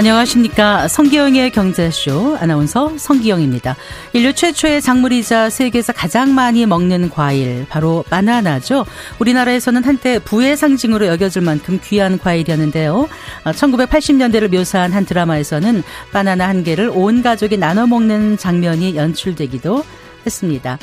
안녕하십니까. 성기영의 경제쇼 아나운서 성기영입니다. 인류 최초의 작물이자 세계에서 가장 많이 먹는 과일, 바로 바나나죠. 우리나라에서는 한때 부의 상징으로 여겨질 만큼 귀한 과일이었는데요. 1980년대를 어, 묘사한 한 드라마에서는 바나나 한 개를 온 가족이 나눠 먹는 장면이 연출되기도 했습니다.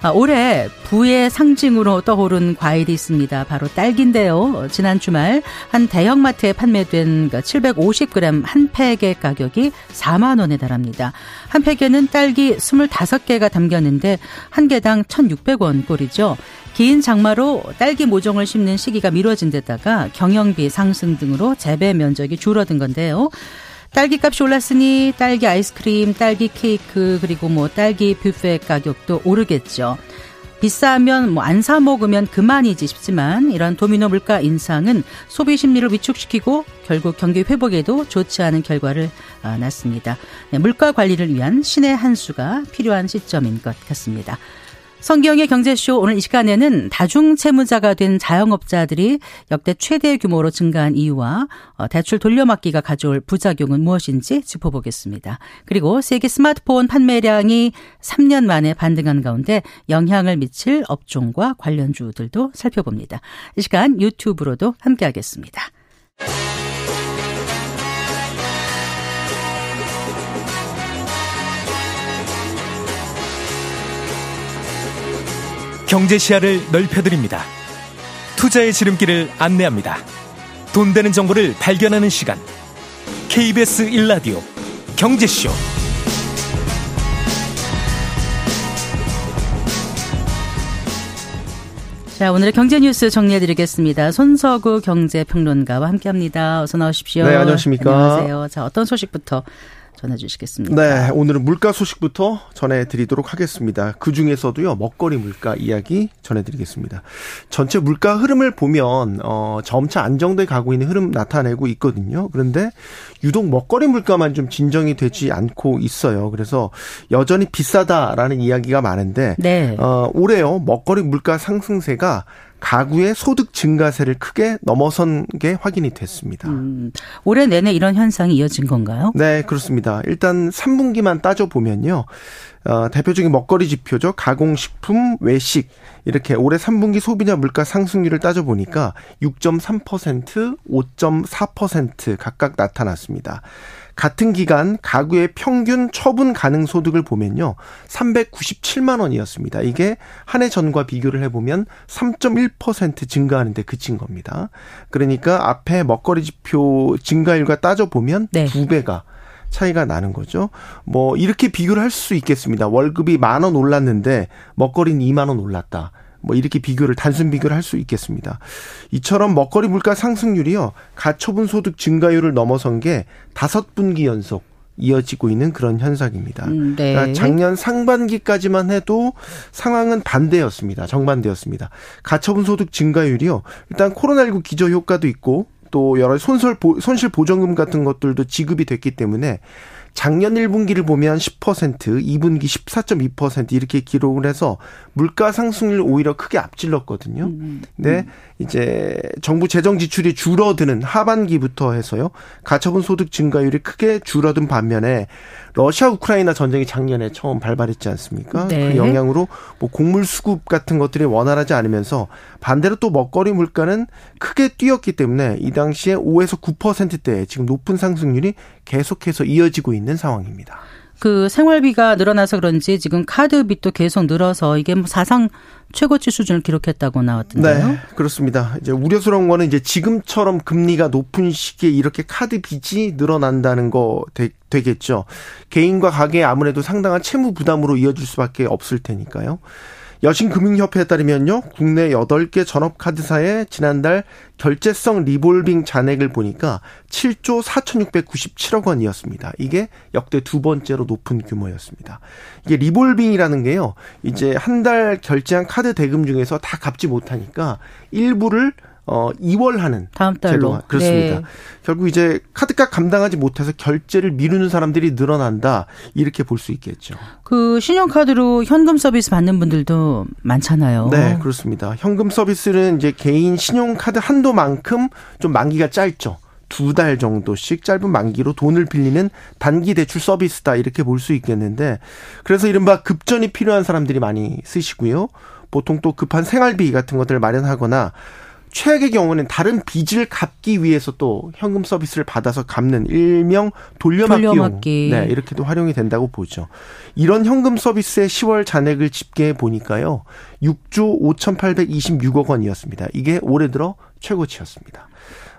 아, 올해 부의 상징으로 떠오른 과일이 있습니다. 바로 딸기인데요. 지난 주말 한 대형마트에 판매된 750g 그한 팩의 가격이 4만 원에 달합니다. 한 팩에는 딸기 25개가 담겼는데 한 개당 1,600원 꼴이죠. 긴 장마로 딸기 모종을 심는 시기가 미뤄진 데다가 경영비 상승 등으로 재배 면적이 줄어든 건데요. 딸기 값이 올랐으니 딸기 아이스크림, 딸기 케이크, 그리고 뭐 딸기 뷔페 가격도 오르겠죠. 비싸면 뭐 안 사 먹으면 그만이지 싶지만 이런 도미노 물가 인상은 소비 심리를 위축시키고 결국 경기 회복에도 좋지 않은 결과를 아, 낳습니다. 네, 물가 관리를 위한 신의 한 수가 필요한 시점인 것 같습니다. 성기영의 경제쇼 오늘 이 시간에는 다중 채무자가 된 자영업자들이 역대 최대 규모로 증가한 이유와 어, 대출 돌려막기가 가져올 부작용은 무엇인지 짚어보겠습니다. 그리고 세계 스마트폰 판매량이 3년 만에 반등한 가운데 영향을 미칠 업종과 관련주들도 살펴봅니다. 이 시간 유튜브로도 함께하겠습니다. 경제 시야를 넓혀드립니다. 투자의 지름길을 안내합니다. 돈 되는 정보를 발견하는 시간. KBS 1라디오 경제쇼. 자, 오늘의 경제 뉴스 정리해 드리겠습니다. 손서구 경제평론가와 함께 합니다. 어서 나오십시오. 네, 안녕하십니까. 안녕하세요. 자, 어떤 소식부터 전해주시겠습니까? 네, 오늘은 물가 소식부터 전해드리도록 하겠습니다. 그 중에서도요 먹거리 물가 이야기 전해드리겠습니다. 전체 물가 흐름을 보면 어, 점차 안정돼 가고 있는 흐름 나타내고 있거든요. 그런데 유독 먹거리 물가만 좀 진정이 되지 않고 있어요. 그래서 여전히 비싸다라는 이야기가 많은데 네. 어, 올해요 먹거리 물가 상승세가 가구의 소득 증가세를 크게 넘어선 게 확인이 됐습니다. 음, 올해 내내 이런 현상이 이어진 건가요? 네, 그렇습니다. 일단 3분기만 따져보면요. 어, 대표적인 먹거리 지표죠. 가공식품, 외식 이렇게 올해 3분기 소비자 물가 상승률을 따져보니까 6.3%, 5.4% 각각 나타났습니다. 같은 기간 가구의 평균 처분 가능 소득을 보면요. 397만 원이었습니다. 이게 한 해 전과 비교를 해보면 3.1% 증가하는데 그친 겁니다. 그러니까 앞에 먹거리 지표 증가율과 따져보면 네. 두 배가 차이가 나는 거죠. 뭐 이렇게 비교를 할 수 있겠습니다. 월급이 만 원 올랐는데 먹거리는 2만 원 올랐다. 뭐 이렇게 비교를 단순 비교를 할 수 있겠습니다. 이처럼 먹거리 물가 상승률이요 가처분 소득 증가율을 넘어선 게 다섯 분기 연속 이어지고 있는 그런 현상입니다. 음, 네. 그러니까 작년 상반기까지만 해도 상황은 반대였습니다. 정반대였습니다. 가처분 소득 증가율이요. 일단 코로나19 기저 효과도 있고 또 여러 손실 손실 보전금 같은 것들도 지급이 됐기 때문에 작년 1분기를 보면 10%, 2분기 14.2% 이렇게 기록을 해서 물가 상승률 오히려 크게 앞질렀거든요. 음, 음. 네. 이제 정부 재정 지출이 줄어드는 하반기부터 해서요. 가처분 소득 증가율이 크게 줄어든 반면에 러시아 우크라이나 전쟁이 작년에 처음 발발했지 않습니까? 네. 그 영향으로 뭐 곡물 수급 같은 것들이 원활하지 않으면서 반대로 또 먹거리 물가는 크게 뛰었기 때문에 이 당시에 5에서 9%대의 지금 높은 상승률이 계속해서 이어지고 있는 상황입니다. 그 생활비가 늘어나서 그런지 지금 카드 빚도 계속 늘어서 이게 뭐 사상 최고치 수준을 기록했다고 나왔던데요. 네, 그렇습니다. 이제 우려스러운 거는 이제 지금처럼 금리가 높은 시기에 이렇게 카드 빚이 늘어난다는 거 되, 겠죠 개인과 가게 아무래도 상당한 채무 부담으로 이어질 수밖에 없을 테니까요. 여신금융협회에 따르면요. 국내 8개 전업카드사의 지난달 결제성 리볼빙 잔액을 보니까 7조 4,697억 원이었습니다. 이게 역대 두 번째로 높은 규모였습니다. 이게 리볼빙이라는 게요. 이제 한 달 결제한 카드 대금 중에서 다 갚지 못하니까 일부를 어 이월 다음 달로 그렇습니다. 네. 결국 이제 카드값 감당하지 못해서 결제를 미루는 사람들이 늘어난다 이렇게 볼 수 있겠죠. 그 신용카드로 현금 서비스 받는 분들도 많잖아요. 네, 그렇습니다. 현금 서비스는 이제 개인 신용카드 한도만큼 좀 만기가 짧죠. 두달 정도씩 짧은 만기로 돈을 빌리는 단기 대출 서비스다 이렇게 볼 수 있겠는데 그래서 이른바 급전이 필요한 사람들이 많이 쓰시고요. 보통 또 급한 생활비 같은 것들을 마련하거나 최악의 경우는 다른 빚을 갚기 위해서 또 현금 서비스를 받아서 갚는 일명 돌려막기용 돌려막기. 네, 이렇게도 활용이 된다고 보죠. 이런 현금 서비스의 10월 잔액을 집계해 보니까요. 6조 5,826억 원이었습니다. 이게 올해 들어 최고치였습니다.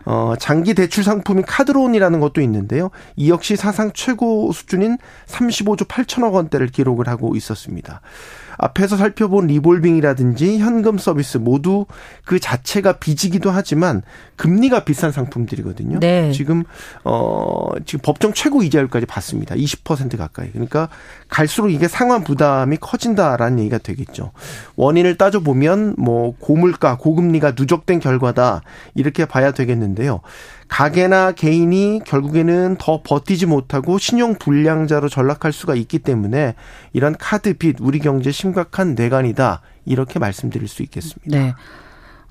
어, 장기 대출 상품인 카드론이라는 것도 있는데요. 이 역시 사상 최고 수준인 35조 8천억 원대를 기록을 하고 있었습니다. 앞에서 살펴본 리볼빙이라든지 현금 서비스 모두 그 자체가 빚이기도 하지만 금리가 비싼 상품들이거든요. 네. 지금 어 지금 법정 최고 이자율까지 받습니다. 20% 가까이. 그러니까 갈수록 이게 상환 부담이 커진다라는 얘기가 되겠죠. 원인을 따져 보면 뭐 고물가, 고금리가 누적된 결과다 이렇게 봐야 되겠는데요. 가게나 개인이 결국에는 더 버티지 못하고 신용 불량자로 전락할 수가 있기 때문에 이런 카드 빚 우리 경제 심각한 뇌관이다 이렇게 말씀드릴 수 있겠습니다. 네.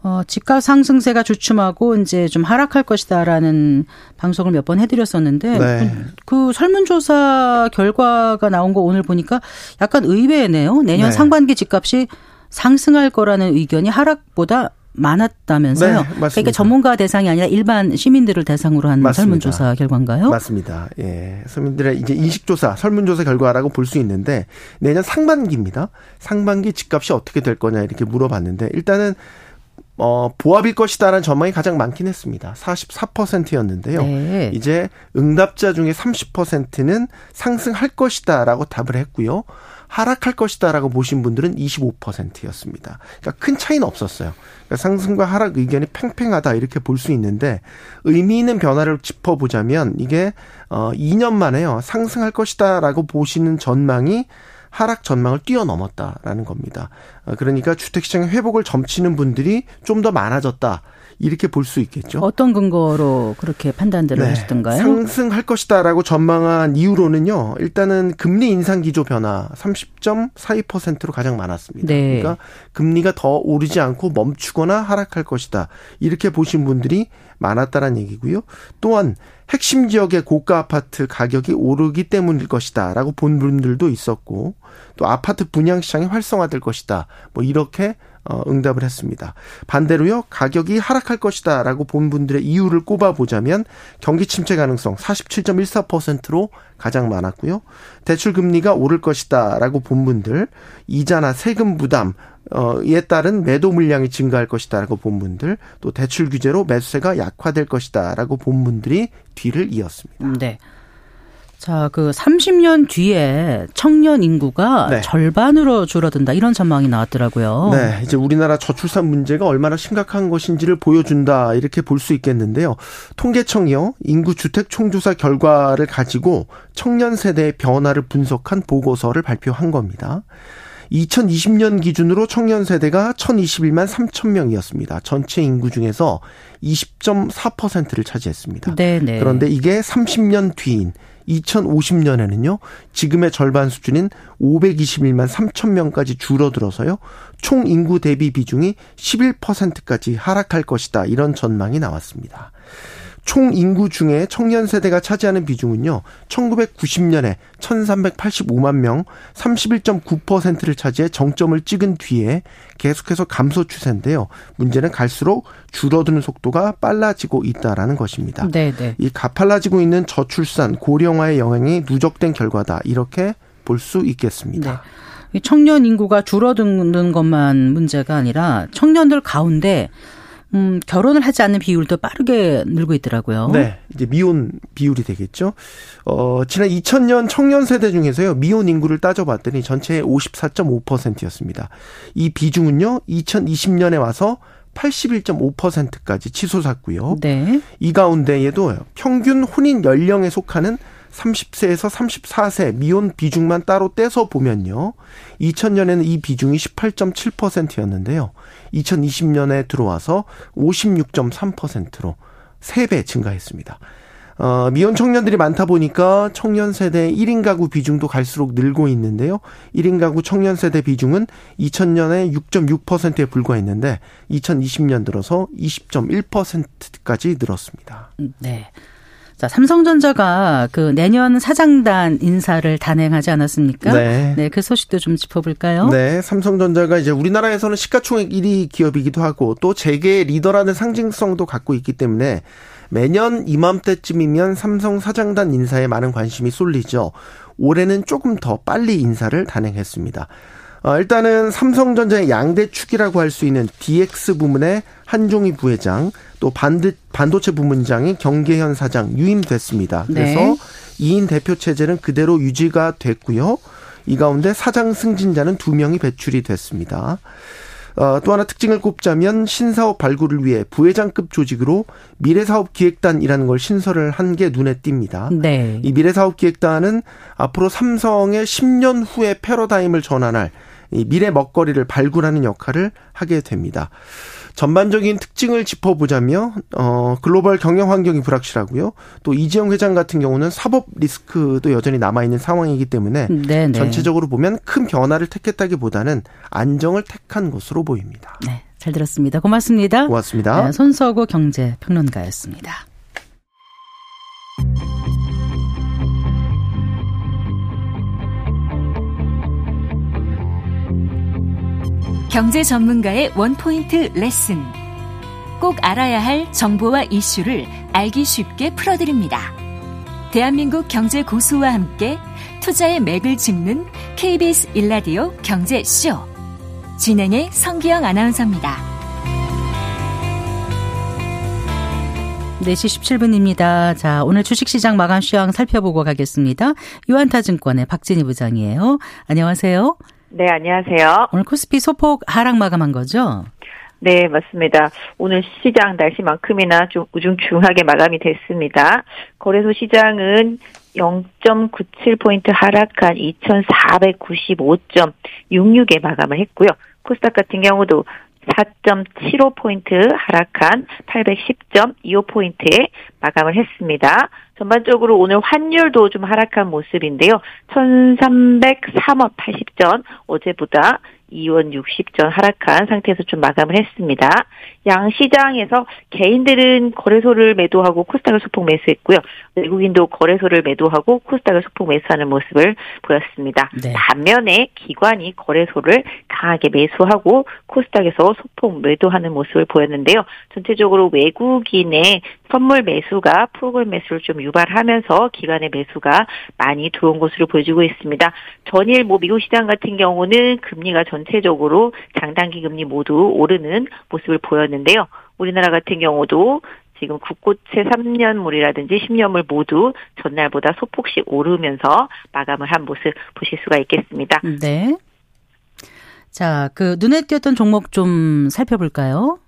어, 집값 상승세가 주춤하고 이제 좀 하락할 것이다라는 방송을 몇 번 해드렸었는데 네. 그, 그, 설문조사 결과가 나온 거 오늘 보니까 약간 의외네요. 내년 네. 상반기 집값이 상승할 거라는 의견이 하락보다 많았다면서요? 네, 맞습니다. 그러니까 전문가 대상이 아니라 일반 시민들을 대상으로 한 맞습니다. 설문조사 결과인가요? 맞습니다. 예. 서민들의 이제 인식조사, 설문조사 결과라고 볼 수 있는데 내년 상반기입니다. 상반기 집값이 어떻게 될 거냐 이렇게 물어봤는데 일단은 어, 보합일 것이다라는 전망이 가장 많긴 했습니다. 44%였는데요. 네. 이제 응답자 중에 30%는 상승할 것이다라고 답을 했고요. 하락할 것이다라고 보신 분들은 25%였습니다. 그러니까 큰 차이는 없었어요. 그러니까 상승과 하락 의견이 팽팽하다 이렇게 볼 수 있는데 의미 있는 변화를 짚어보자면 이게 어 2년 만에요 상승할 것이다라고 보시는 전망이 하락 전망을 뛰어넘었다라는 겁니다. 어, 그러니까 주택시장의 회복을 점치는 분들이 좀 더 많아졌다. 이렇게 볼 수 있겠죠. 어떤 근거로 그렇게 판단들을 네. 하셨던가요? 상승할 것이다라고 전망한 이유로는요. 일단은 금리 인상 기조 변화 30.42%로 가장 많았습니다. 네. 그러니까 금리가 더 오르지 않고 멈추거나 하락할 것이다. 이렇게 보신 분들이 많았다는 얘기고요. 또한 핵심 지역의 고가 아파트 가격이 오르기 때문일 것이다 라고 본 분들도 있었고 또 아파트 분양 시장이 활성화될 것이다. 뭐 이렇게 어, 응답을 했습니다. 반대로요, 가격이 하락할 것이다라고 본 분들의 이유를 꼽아보자면 경기 침체 가능성 47.14%로 가장 많았고요. 대출 금리가 오를 것이다라고 본 분들, 이자나 세금 부담, 어, 이에 따른 매도 물량이 증가할 것이다라고 본 분들, 또 대출 규제로 매수세가 약화될 것이다라고 본 분들이 뒤를 이었습니다. 네. 자, 그 30년 뒤에 청년 인구가 네. 절반으로 줄어든다 이런 전망이 나왔더라고요. 네, 이제 우리나라 저출산 문제가 얼마나 심각한 것인지를 보여준다 이렇게 볼 수 있겠는데요. 통계청이요 인구 주택 총조사 결과를 가지고 청년 세대의 변화를 분석한 보고서를 발표한 겁니다. 2020년 기준으로 청년 세대가 1021만 3천 명이었습니다. 전체 인구 중에서 20.4%를 차지했습니다. 네네. 그런데 이게 30년 뒤인 2050년에는요, 지금의 절반 수준인 521만 3천 명까지 줄어들어서요, 총 인구 대비 비중이 11%까지 하락할 것이다. 이런 전망이 나왔습니다. 총 인구 중에 청년 세대가 차지하는 비중은요, 1990년에 1385만 명, 31.9%를 차지해 정점을 찍은 뒤에 계속해서 감소 추세인데요. 문제는 갈수록 줄어드는 속도가 빨라지고 있다라는 것입니다. 네네. 네. 이 가팔라지고 있는 저출산, 고령화의 영향이 누적된 결과다. 이렇게 볼 수 있겠습니다. 네. 청년 인구가 줄어드는 것만 문제가 아니라 청년들 가운데 음, 결혼을 하지 않는 비율도 빠르게 늘고 있더라고요. 네. 이제 미혼 비율이 되겠죠. 어, 지난 2000년 청년 세대 중에서요, 미혼 인구를 따져봤더니 전체의 54.5%였습니다. 이 비중은요, 2020년에 와서 81.5%까지 치솟았고요. 네. 이 가운데에도 평균 혼인 연령에 속하는 30세에서 34세 미혼 비중만 따로 떼서 보면요. 2000년에는 이 비중이 18.7%였는데요. 2020년에 들어와서 56.3%로 3배 증가했습니다. 어, 미혼 청년들이 많다 보니까 청년 세대 1인 가구 비중도 갈수록 늘고 있는데요. 1인 가구 청년 세대 비중은 2000년에 6.6%에 불과했는데 2020년 들어서 20.1%까지 늘었습니다. 네. 자, 삼성전자가 그 내년 사장단 인사를 단행하지 않았습니까? 네. 네, 그 소식도 좀 짚어볼까요? 네, 삼성전자가 이제 우리나라에서는 시가총액 1위 기업이기도 하고 또 재계 리더라는 상징성도 갖고 있기 때문에 매년 이맘때쯤이면 삼성 사장단 인사에 많은 관심이 쏠리죠. 올해는 조금 더 빨리 인사를 단행했습니다. 어, 일단은 삼성전자의 양대 축이라고 할 수 있는 DX 부문의 한종희 부회장, 또 반드, 반도체 부문장이 경계현 사장 유임됐습니다. 그래서 네. 2인 대표 체제는 그대로 유지가 됐고요. 이 가운데 사장 승진자는 두 명이 배출이 됐습니다. 어, 또 하나 특징을 꼽자면 신사업 발굴을 위해 부회장급 조직으로 미래사업기획단이라는 걸 신설을 한 게 눈에 띕니다. 네. 이 미래사업기획단은 앞으로 삼성의 10년 후의 패러다임을 전환할 이 미래 먹거리를 발굴하는 역할을 하게 됩니다. 전반적인 특징을 짚어보자면 어 글로벌 경영 환경이 불확실하고요. 또 이재용 회장 같은 경우는 사법 리스크도 여전히 남아 있는 상황이기 때문에 네네. 네. 전체적으로 보면 큰 변화를 택했다기보다는 안정을 택한 것으로 보입니다. 네, 잘 들었습니다. 고맙습니다. 고맙습니다. 네, 손서구 경제 평론가였습니다. 경제 전문가의 원포인트 레슨. 꼭 알아야 할 정보와 이슈를 알기 쉽게 풀어드립니다. 대한민국 경제 고수와 함께 투자의 맥을 짚는 KBS 일라디오 경제쇼. 진행의 성기영 아나운서입니다. 4시 17분입니다. 자, 오늘 주식시장 마감 시황 살펴보고 가겠습니다. 유한타증권의 박진희 부장이에요. 안녕하세요. 네, 안녕하세요. 오늘 코스피 소폭 하락 마감한 거죠? 네, 맞습니다. 오늘 시장 날씨만큼이나 좀 우중충하게 마감이 됐습니다. 거래소 시장은 0.97포인트 하락한 2,495.66에 마감을 했고요. 코스닥 같은 경우도 4.75포인트 하락한 810.25포인트에 마감을 했습니다. 전반적으로 오늘 환율도 좀 하락한 모습인데요. 1303원 80전 어제보다 2원 60전 하락한 상태에서 좀 마감을 했습니다. 양 시장에서 개인들은 거래소를 매도하고 코스닥을 소폭 매수했고요. 외국인도 거래소를 매도하고 코스닥을 소폭 매수하는 모습을 보였습니다. 네. 반면에 기관이 거래소를 강하게 매수하고 코스닥에서 소폭 매도하는 모습을 보였는데요. 전체적으로 외국인의 선물 매수가 프로그램 매수를 좀 유발하면서 기관의 매수가 많이 들어온 것으로 보여지고 있습니다. 전일 뭐 미국 시장 같은 경우는 금리가 전체적으로 장단기 금리 모두 오르는 모습을 보였는데 요. 우리나라 같은 경우도 지금 국고채 3년물이라든지 10년물 모두 전날보다 소폭씩 오르면서 마감을 한 모습 보실 수가 있겠습니다. 네. 자, 그 눈에 띄었던 종목 좀 살펴볼까요?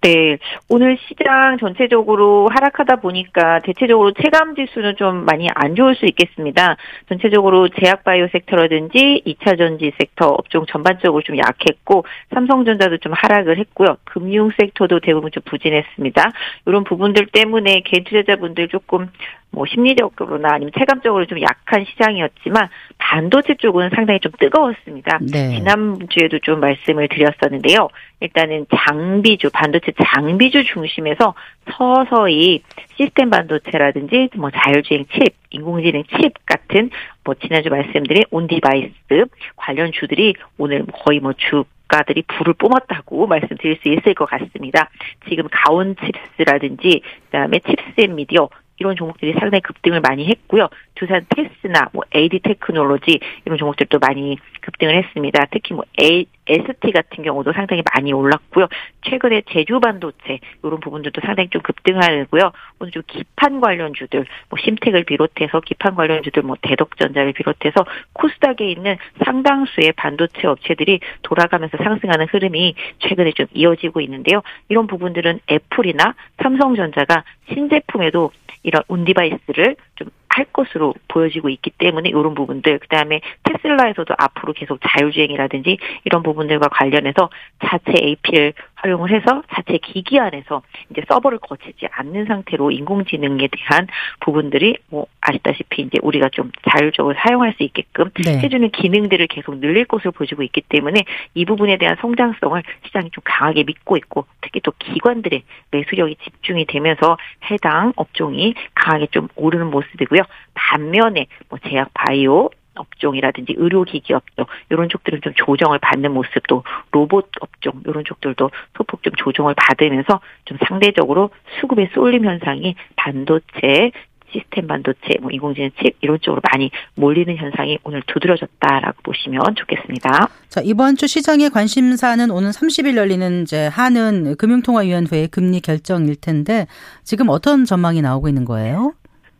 네. 오늘 시장 전체적으로 하락하다 보니까 대체적으로 체감 지수는 좀 많이 안 좋을 수 있겠습니다. 전체적으로 제약 바이오 섹터라든지 2차 전지 섹터 업종 전반적으로 좀 약했고 삼성전자도 좀 하락을 했고요. 금융 섹터도 대부분 좀 부진했습니다. 이런 부분들 때문에 개인 투자자분들 조금 뭐 심리적으로나 아니면 체감적으로 좀 약한 시장이었지만 반도체 쪽은 상당히 좀 뜨거웠습니다. 네. 지난주에도 좀 말씀을 드렸었는데요. 일단은 장비주, 반도체 장비주 중심에서 서서히 시스템 반도체라든지 뭐 자율주행 칩, 인공지능 칩 같은 뭐 지난주 말씀드린 on-device 관련 주들이 오늘 거의 뭐 주, 가들이 불을 뿜었다고 말씀드릴 수 있을 것 같습니다. 지금 가온 칩스라든지 그다음에 칩스 미디어 이런 종목들이 상당히 급등을 많이 했고요. 두산 테스나 뭐 AD 테크놀로지 이런 종목들도 많이 급등을 했습니다. 특히 뭐 A, ST 같은 경우도 상당히 많이 올랐고요. 최근에 제주 반도체 이런 부분들도 상당히 좀 급등하고요. 오늘 좀 기판 관련주들, 뭐 심택을 비롯해서 기판 관련주들, 뭐 대덕전자를 비롯해서 코스닥에 있는 상당수의 반도체 업체들이 돌아가면서 상승하는 흐름이 최근에 좀 이어지고 있는데요. 이런 부분들은 애플이나 삼성전자가 신제품에도 이런 온디바이스를 좀 할 것으로 보여지고 있기 때문에 이런 부분들 그다음에 테슬라에서도 앞으로 계속 자율주행이라든지 이런 부분들과 관련해서 자체 AP를 활용을 해서 자체 기기 안에서 이제 서버를 거치지 않는 상태로 인공지능에 대한 부분들이 뭐 아시다시피 이제 우리가 좀 자율적으로 사용할 수 있게끔 네. 해주는 기능들을 계속 늘릴 것으로 보여지고 있기 때문에 이 부분에 대한 성장성을 시장이 좀 강하게 믿고 있고 특히 또 기관들의 매수력이 집중이 되면서 해당 업종이 강하게 좀 오르는 모습이고요. 반면에 뭐 제약 바이오 업종이라든지 의료기기 업종 이런 쪽들은 좀 조정을 받는 모습도 로봇 업종 이런 쪽들도 소폭 좀 조정을 받으면서 좀 상대적으로 수급의 쏠림 현상이 반도체 시스템 반도체, 뭐 인공지능 칩 이런 쪽으로 많이 몰리는 현상이 오늘 두드러졌다라고 보시면 좋겠습니다. 자 이번 주 시장의 관심사는 오늘 30일 열리는 이제 한은 금융통화위원회의 금리 결정일 텐데 지금 어떤 전망이 나오고 있는 거예요?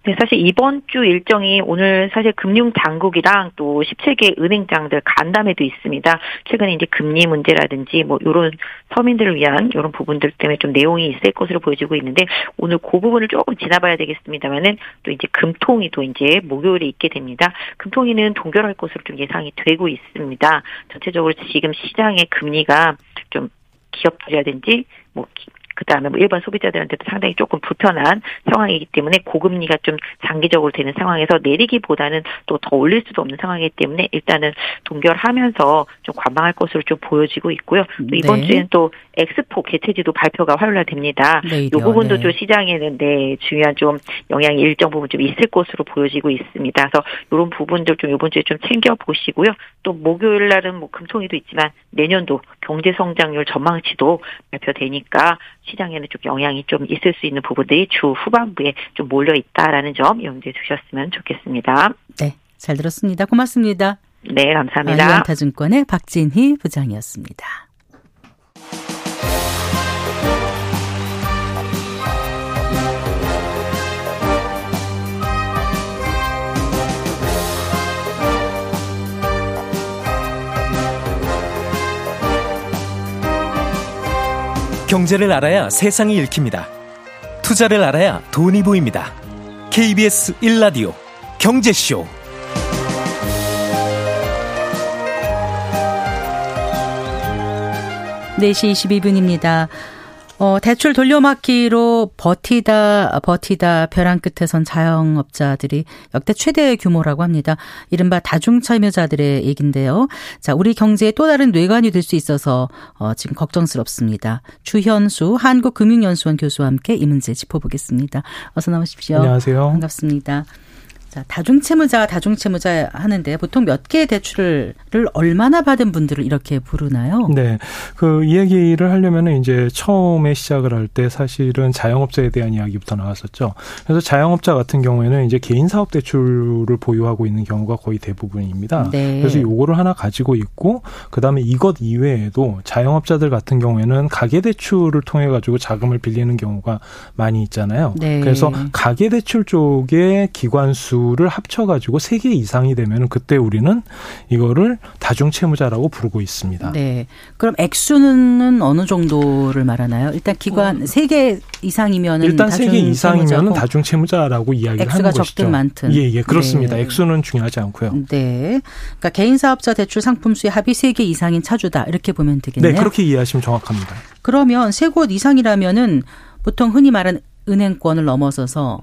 네, 사실 이번 주 일정이 오늘 사실 금융 당국이랑 또 17개 은행장들 간담회도 있습니다. 최근에 이제 금리 문제라든지 뭐 요런 서민들을 위한 요런 부분들 때문에 좀 내용이 있을 것으로 보여지고 있는데 오늘 그 부분을 조금 지나봐야 되겠습니다만은 또 이제 금통위도 이제 목요일에 있게 됩니다. 금통위는 동결할 것으로 좀 예상이 되고 있습니다. 전체적으로 지금 시장의 금리가 좀 기업들이라든지 뭐 그다음에 뭐 일반 소비자들한테도 상당히 조금 불편한 상황이기 때문에 고금리가 좀 장기적으로 되는 상황에서 내리기보다는 또 더 올릴 수도 없는 상황이기 때문에 일단은 동결하면서 좀 관망할 것으로 좀 보여지고 있고요. 또 이번 네. 주에는 또 엑스포 개최지도 발표가 활발됩니다. 네, 이 부분도 네. 좀 시장에는 네 중요한 좀 영향이 일정 부분 좀 있을 것으로 보여지고 있습니다. 그래서 이런 부분들 좀 이번 주에 좀 챙겨 보시고요. 또 목요일 날은 뭐 금통위도 있지만 내년도 경제 성장률 전망치도 발표되니까 시장에는 좀 영향이 좀 있을 수 있는 부분들이 주 후반부에 좀 몰려 있다라는 점 염두에 두셨으면 좋겠습니다. 네, 잘 들었습니다. 고맙습니다. 네, 감사합니다. 아, 유타증권의 박진희 부장이었습니다. 경제를 알아야 세상이 읽힙니다. 투자를 알아야 돈이 보입니다. KBS 1라디오 경제쇼. 네시 22분입니다. 어, 대출 돌려막기로 버티다, 버티다 벼랑 끝에 선 자영업자들이 역대 최대의 규모라고 합니다. 이른바 다중 참여자들의 얘긴데요. 자, 우리 경제에 또 다른 뇌관이 될 수 있어서, 어, 지금 걱정스럽습니다. 주현수 한국금융연수원 교수와 함께 이 문제 짚어보겠습니다. 어서 나오십시오. 안녕하세요. 반갑습니다. 자, 다중채무자, 다중채무자 하는데 보통 몇 개의 대출을 얼마나 받은 분들을 이렇게 부르나요? 네. 그이 얘기를 하려면은 이제 처음에 시작을 할 때 사실은 자영업자에 대한 이야기부터 나왔었죠. 그래서 자영업자 같은 경우에는 이제 개인 사업 대출을 보유하고 있는 경우가 거의 대부분입니다. 네. 그래서 요거를 하나 가지고 있고 그다음에 이것 이외에도 자영업자들 같은 경우에는 가계 대출을 통해 가지고 자금을 빌리는 경우가 많이 있잖아요. 네. 그래서 가계 대출 쪽에 기관수 수를 합쳐가지고 세 개 이상이 되면 그때 우리는 이거를 다중채무자라고 부르고 있습니다. 네. 그럼 액수는 어느 정도를 말하나요? 일단 기관 어. 세개 이상이면 일단 세 개 이상이면 다중채무자라고 이야기를 하는 것이죠. 적든 많든. 예, 예, 그렇습니다. 네. 액수는 중요하지 않고요. 네. 그러니까 개인 사업자 대출 상품 수의 합이 세 개 이상인 차주다 이렇게 보면 되겠네요. 네, 그렇게 이해하시면 정확합니다. 그러면 세 곳 이상이라면은 보통 흔히 말하는 은행권을 넘어서서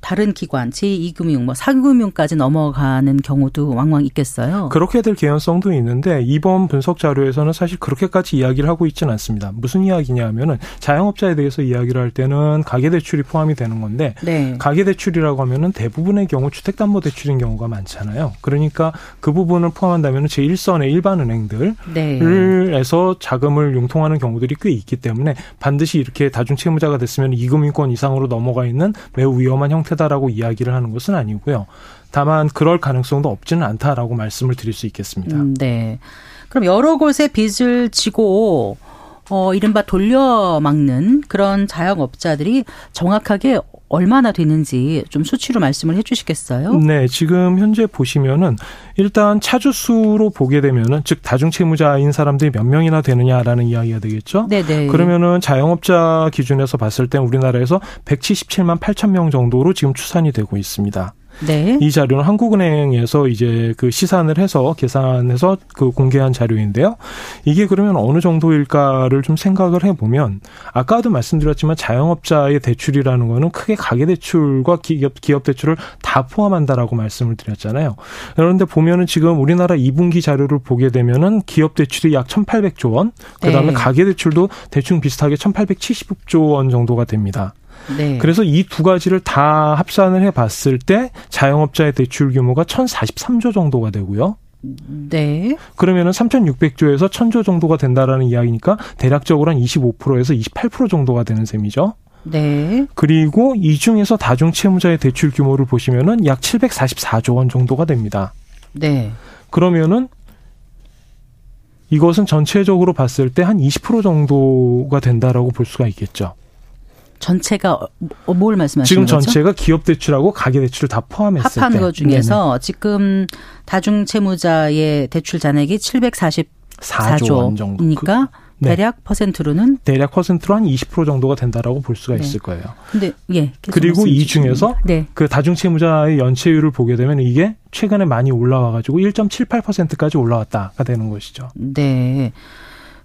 다른 기관, 제2금융, 뭐 사금융까지 넘어가는 경우도 왕왕 있겠어요. 그렇게 될 개연성도 있는데 이번 분석 자료에서는 사실 그렇게까지 이야기를 하고 있지는 않습니다. 무슨 이야기냐면은 자영업자에 대해서 이야기를 할 때는 가계대출이 포함이 되는 건데 네. 가계대출이라고 하면은 대부분의 경우 주택담보대출인 경우가 많잖아요. 그러니까 그 부분을 포함한다면은 제1선의 일반 은행들에서 네. 자금을 융통하는 경우들이 꽤 있기 때문에 반드시 이렇게 다중채무자가 됐으면 이금융권 이상으로 넘어가 있는 매우 위험한 형태 상태다라고 이야기를 하는 것은 아니고요. 다만 그럴 가능성도 없지는 않다라고 말씀을 드릴 수 있겠습니다. 음, 네. 그럼 여러 곳에 빚을 지고 어 이른바 돌려막는 그런 자영업자들이 정확하게 얼마나 되는지 좀 수치로 말씀을 해 주시겠어요? 네, 지금 현재 보시면은 일단 차주 수로 보게 되면은 즉 다중 채무자인 사람들이 몇 명이나 되느냐라는 이야기가 되겠죠. 네, 네. 그러면은 자영업자 기준에서 봤을 때 우리나라에서 177만 8천 명 정도로 지금 추산이 되고 있습니다. 네. 이 자료는 한국은행에서 이제 그 시산을 해서 계산해서 그 공개한 자료인데요. 이게 그러면 어느 정도일까를 좀 생각을 해보면 아까도 말씀드렸지만 자영업자의 대출이라는 거는 크게 가계 대출과 기업 기업 대출을 다 포함한다라고 말씀을 드렸잖아요. 그런데 보면은 지금 우리나라 2분기 자료를 보게 되면은 기업 대출이 약 1,800조 원, 그다음에 네. 가계 대출도 대충 비슷하게 1,870조 원 정도가 됩니다. 네. 그래서 이 두 가지를 다 합산을 해 봤을 때 자영업자의 대출 규모가 1,043조 정도가 되고요. 네. 그러면은 3,600조에서 1,000조 정도가 된다라는 이야기니까 대략적으로 한 25%에서 28% 정도가 되는 셈이죠. 네. 그리고 이 중에서 다중 채무자의 대출 규모를 보시면은 약 744조 원 정도가 됩니다. 네. 그러면은 이것은 전체적으로 봤을 때 한 20% 정도가 된다라고 볼 수가 있겠죠. 전체가 어, 뭘 말씀하시는 지금 거죠? 전체가 기업 대출하고 가계 대출을 다 포함했을 합한 때. 것 중에서 네네. 지금 다중 채무자의 대출 잔액이 744조 정도니까 그, 네. 대략 퍼센트로는 대략 퍼센트로 한 20% 정도가 된다라고 볼 수가 네. 있을 거예요. 근데 예. 그리고 이 중에서 네. 그 다중 채무자의 연체율을 보게 되면 이게 최근에 많이 올라와 가지고 1.78%까지 올라왔다가 되는 것이죠. 네.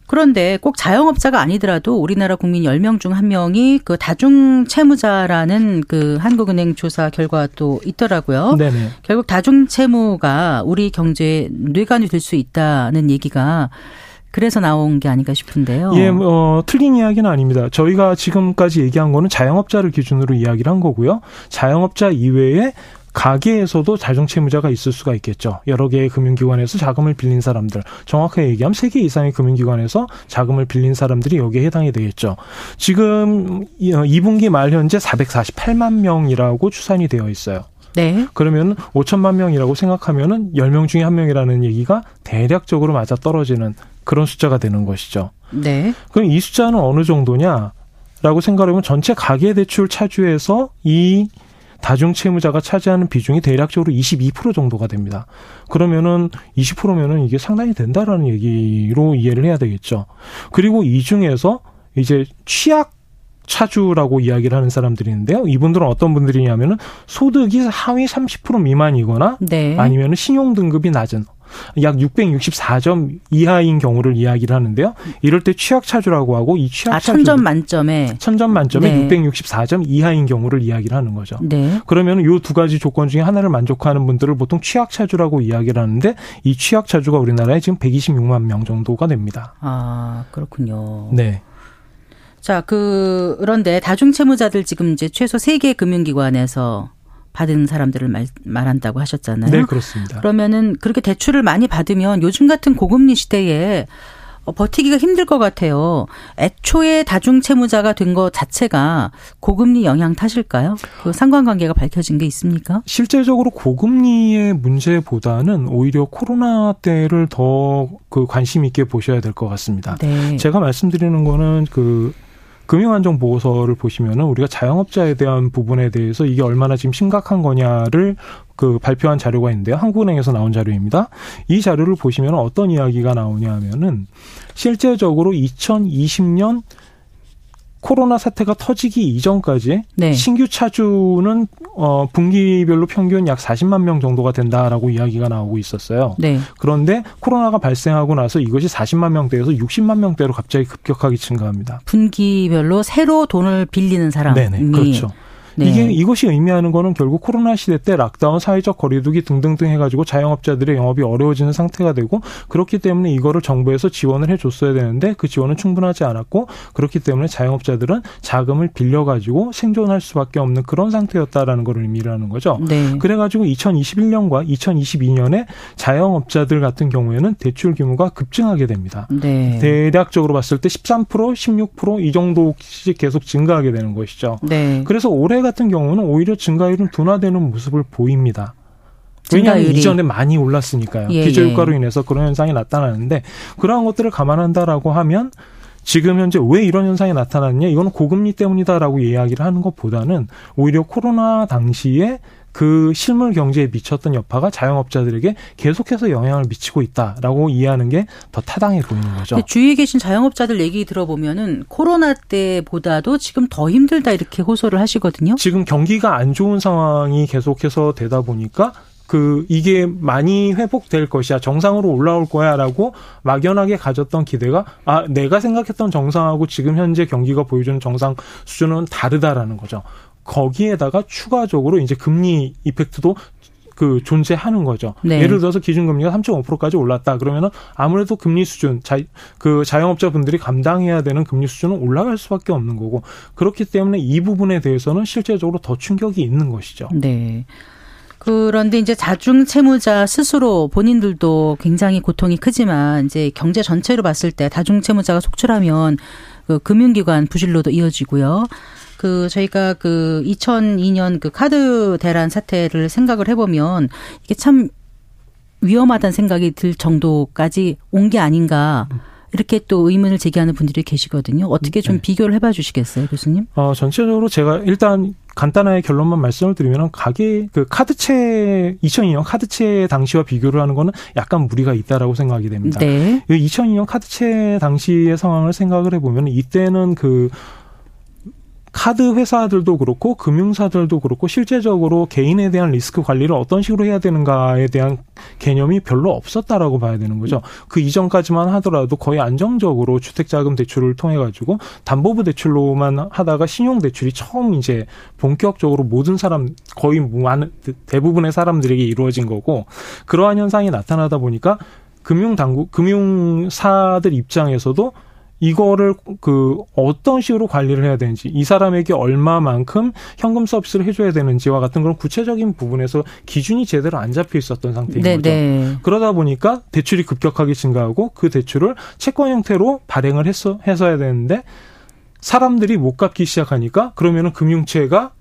그런데 꼭 자영업자가 아니더라도 우리나라 국민 10명 중 1명이 그 다중 채무자라는 그 한국은행 조사 결과도 있더라고요. 네네. 결국 다중 채무가 우리 경제에 뇌관이 될 수 있다는 얘기가 그래서 나온 게 아닌가 싶은데요. 예, 어, 틀린 이야기는 아닙니다. 저희가 지금까지 얘기한 거는 자영업자를 기준으로 이야기를 한 거고요. 자영업자 이외에 가게에서도 자중채무자가 있을 수가 있겠죠. 여러 개의 금융기관에서 자금을 빌린 사람들, 정확하게 얘기하면 세 개 이상의 금융기관에서 자금을 빌린 사람들이 여기에 해당이 되겠죠. 지금 2분기 어, 말 현재 448만 명이라고 추산이 되어 있어요. 네. 그러면 5천만 명이라고 생각하면은 10명 중에 1명이라는 얘기가 대략적으로 맞아 떨어지는 그런 숫자가 되는 것이죠. 네. 그럼 이 숫자는 어느 정도냐 라고 생각하면 전체 가계 대출 차주에서 이 다중 채무자가 차지하는 비중이 대략적으로 22% 정도가 됩니다. 그러면은 20%면은 이게 상당히 된다라는 얘기로 이해를 해야 되겠죠. 그리고 이 중에서 이제 취약 차주라고 이야기를 하는 사람들이 있는데요. 이분들은 어떤 분들이냐면은 소득이 하위 30% 미만이거나 네. 아니면은 신용 등급이 낮은 약 664점 이하인 경우를 이야기를 하는데요. 이럴 때 취약 차주라고 하고 이 취약 아, 차주 천점 만점에 천점 만점에 네. 664점 이하인 경우를 이야기를 하는 거죠. 네. 그러면 요 두 가지 조건 중에 하나를 만족하는 분들을 보통 취약 차주라고 이야기를 하는데 이 취약 차주가 우리나라에 지금 126만 명 정도가 됩니다. 아, 그렇군요. 네. 자, 그, 그런데 다중채무자들 지금 이제 최소 3개 금융기관에서 받은 사람들을 말, 말한다고 하셨잖아요. 네, 그렇습니다. 그러면은 그렇게 대출을 많이 받으면 요즘 같은 고금리 시대에 어, 버티기가 힘들 것 같아요. 애초에 다중 채무자가 된 것 자체가 고금리 영향 탓일까요? 그 상관관계가 밝혀진 게 있습니까? 실제적으로 고금리의 문제보다는 오히려 코로나 때를 더 그 관심 있게 보셔야 될 것 같습니다. 네. 제가 말씀드리는 거는 그 금융안정 보고서를 보시면은 우리가 자영업자에 대한 부분에 대해서 이게 얼마나 지금 심각한 거냐를 그 발표한 자료가 있는데요. 한국은행에서 나온 자료입니다. 이 자료를 보시면 어떤 이야기가 나오냐 하면은 실제적으로 2020년 코로나 사태가 터지기 이전까지 네. 신규 차주는 어 분기별로 평균 약 40만 명 정도가 된다라고 이야기가 나오고 있었어요. 네. 그런데 코로나가 발생하고 나서 이것이 40만 명대에서 60만 명대로 갑자기 급격하게 증가합니다. 분기별로 새로 돈을 빌리는 사람이 네네, 그렇죠. 네. 이게 이것이 의미하는 거는 결국 코로나 시대 때 락다운, 사회적 거리두기 등등등 해가지고 자영업자들의 영업이 어려워지는 상태가 되고 그렇기 때문에 이거를 정부에서 지원을 해줬어야 되는데 그 지원은 충분하지 않았고 그렇기 때문에 자영업자들은 자금을 빌려가지고 생존할 수밖에 없는 그런 상태였다라는 걸 의미하는 거죠. 네. 그래가지고 2021년과 2022년에 자영업자들 같은 경우에는 대출 규모가 급증하게 됩니다. 네. 대략적으로 봤을 때 13%, 16%이 정도씩 계속 증가하게 되는 것이죠. 네. 그래서 올해 같은 경우는 오히려 증가율은 둔화되는 모습을 보입니다. 왜냐하면 이전에 많이 올랐으니까요. 예, 기저효과로 예. 인해서 그런 현상이 나타나는데 그러한 것들을 감안한다라고 하면 지금 현재 왜 이런 현상이 나타났냐? 이거는 고금리 때문이다라고 이야기를 하는 것보다는 오히려 코로나 당시에 그 실물 경제에 미쳤던 여파가 자영업자들에게 계속해서 영향을 미치고 있다라고 이해하는 게 더 타당해 보이는 거죠. 주위에 계신 자영업자들 얘기 들어보면은 코로나 때보다도 지금 더 힘들다 이렇게 호소를 하시거든요. 지금 경기가 안 좋은 상황이 계속해서 되다 보니까 그 이게 많이 회복될 것이야 정상으로 올라올 거야라고 막연하게 가졌던 기대가 아 내가 생각했던 정상하고 지금 현재 경기가 보여주는 정상 수준은 다르다라는 거죠. 거기에다가 추가적으로 이제 금리 이펙트도 그 존재하는 거죠. 네. 예를 들어서 기준금리가 3.5%까지 올랐다 그러면은 아무래도 금리 수준 자 그 자영업자분들이 감당해야 되는 금리 수준은 올라갈 수밖에 없는 거고 그렇기 때문에 이 부분에 대해서는 실제적으로 더 충격이 있는 것이죠. 네. 그런데 이제 자중 채무자 스스로 본인들도 굉장히 고통이 크지만 이제 경제 전체로 봤을 때 다중 채무자가 속출하면 그 금융기관 부실로도 이어지고요. 그 저희가 그 2002년 그 카드 대란 사태를 생각을 해보면 이게 참 위험하다는 생각이 들 정도까지 온 게 아닌가. 이렇게 또 의문을 제기하는 분들이 계시거든요. 어떻게 좀 네. 비교를 해봐 주시겠어요, 교수님? 어, 전체적으로 제가 일단 간단하게 결론만 말씀을 드리면 가게 그 카드채 2002년 카드채 당시와 비교를 하는 거는 약간 무리가 있다라고 생각이 됩니다. 네. 2002년 카드채 당시의 상황을 생각을 해보면 이때는 그 카드 회사들도 그렇고 금융사들도 그렇고 실제적으로 개인에 대한 리스크 관리를 어떤 식으로 해야 되는가에 대한 개념이 별로 없었다라고 봐야 되는 거죠. 그 이전까지만 하더라도 거의 안정적으로 주택자금 대출을 통해 가지고 담보부 대출로만 하다가 신용 대출이 처음 이제 본격적으로 모든 사람 거의 많은 대부분의 사람들에게 이루어진 거고 그러한 현상이 나타나다 보니까 금융 당국 금융사들 입장에서도 이거를 그 어떤 식으로 관리를 해야 되는지 이 사람에게 얼마만큼 현금 서비스를 해줘야 되는지와 같은 그런 구체적인 부분에서 기준이 제대로 안 잡혀 있었던 상태인 네, 거죠. 네. 그러다 보니까 대출이 급격하게 증가하고 그 대출을 채권 형태로 발행을 했어 해서야 되는데 사람들이 못 갚기 시작하니까 그러면은 금융채가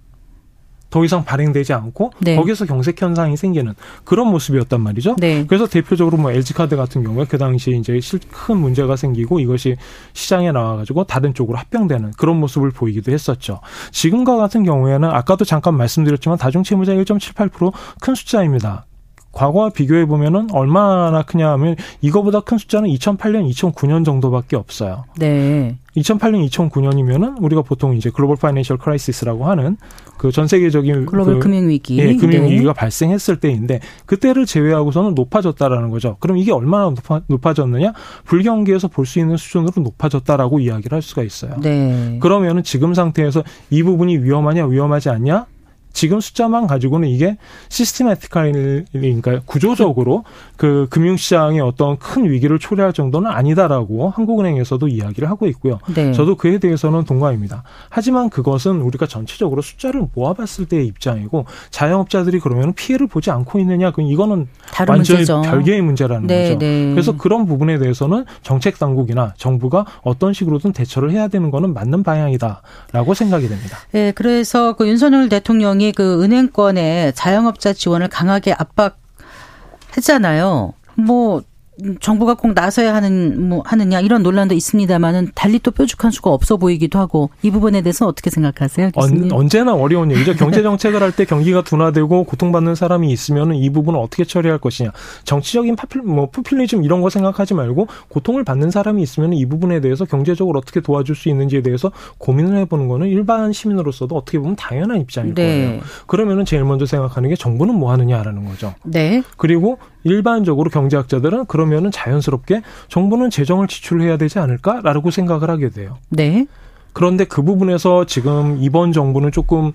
더 이상 발행되지 않고 네. 거기서 경색 현상이 생기는 그런 모습이었단 말이죠. 네. 그래서 대표적으로 뭐 LG 카드 같은 경우에 그 당시에 이제 큰 문제가 생기고 이것이 시장에 나와가지고 다른 쪽으로 합병되는 그런 모습을 보이기도 했었죠. 지금과 같은 경우에는 아까도 잠깐 말씀드렸지만 다중채무자 1.78%큰 숫자입니다. 과거와 비교해 보면은 얼마나 크냐 하면 이거보다 큰 숫자는 2008년, 2009년 정도밖에 없어요. 네. 2008년, 2009년이면은 우리가 보통 이제 global financial crisis라고 하는 그 전 세계적인 글로벌 그, 금융 위기, 예, 금융 위기가 네. 발생했을 때인데 그때를 제외하고서는 높아졌다라는 거죠. 그럼 이게 얼마나 높아, 높아졌느냐? 불경기에서 볼 수 있는 수준으로 높아졌다라고 이야기를 할 수가 있어요. 네. 그러면은 지금 상태에서 이 부분이 위험하냐, 위험하지 않냐? 지금 숫자만 가지고는 이게 시스테마티컬 그러니까 구조적으로 그 금융시장의 어떤 큰 위기를 초래할 정도는 아니다라고 한국은행에서도 이야기를 하고 있고요. 네. 저도 그에 대해서는 동감입니다. 하지만 그것은 우리가 전체적으로 숫자를 모아봤을 때의 입장이고 자영업자들이 그러면 피해를 보지 않고 있느냐 그럼 이거는 완전히 문제죠. 별개의 문제라는 네, 거죠. 네. 그래서 그런 부분에 대해서는 정책 당국이나 정부가 어떤 식으로든 대처를 해야 되는 거는 맞는 방향이다라고 생각이 됩니다. 네, 그래서 그 윤석열 대통령이 대통령이 그 은행권의 자영업자 지원을 강하게 압박했잖아요. 뭐 정부가 꼭 나서야 하는 뭐 하느냐 이런 논란도 있습니다만은 달리 또 뾰족한 수가 없어 보이기도 하고 이 부분에 대해서 어떻게 생각하세요? 교수님? 언, 제나 어려운 얘기죠. 경제 정책을 할 때 경기가 둔화되고 고통받는 사람이 있으면은 이 부분을 어떻게 처리할 것이냐. 정치적인 파필 뭐 푸필리즘 이런 거 생각하지 말고 고통을 받는 사람이 있으면 이 부분에 대해서 경제적으로 어떻게 도와줄 수 있는지에 대해서 고민을 해보는 거는 일반 시민으로서도 어떻게 보면 당연한 입장일 네. 거예요. 그러면은 제일 먼저 생각하는 게 정부는 뭐 하느냐라는 거죠. 네. 그리고 일반적으로 경제학자들은 그러면은 자연스럽게 정부는 재정을 지출해야 되지 않을까라고 생각을 하게 돼요. 네. 그런데 그 부분에서 지금 이번 정부는 조금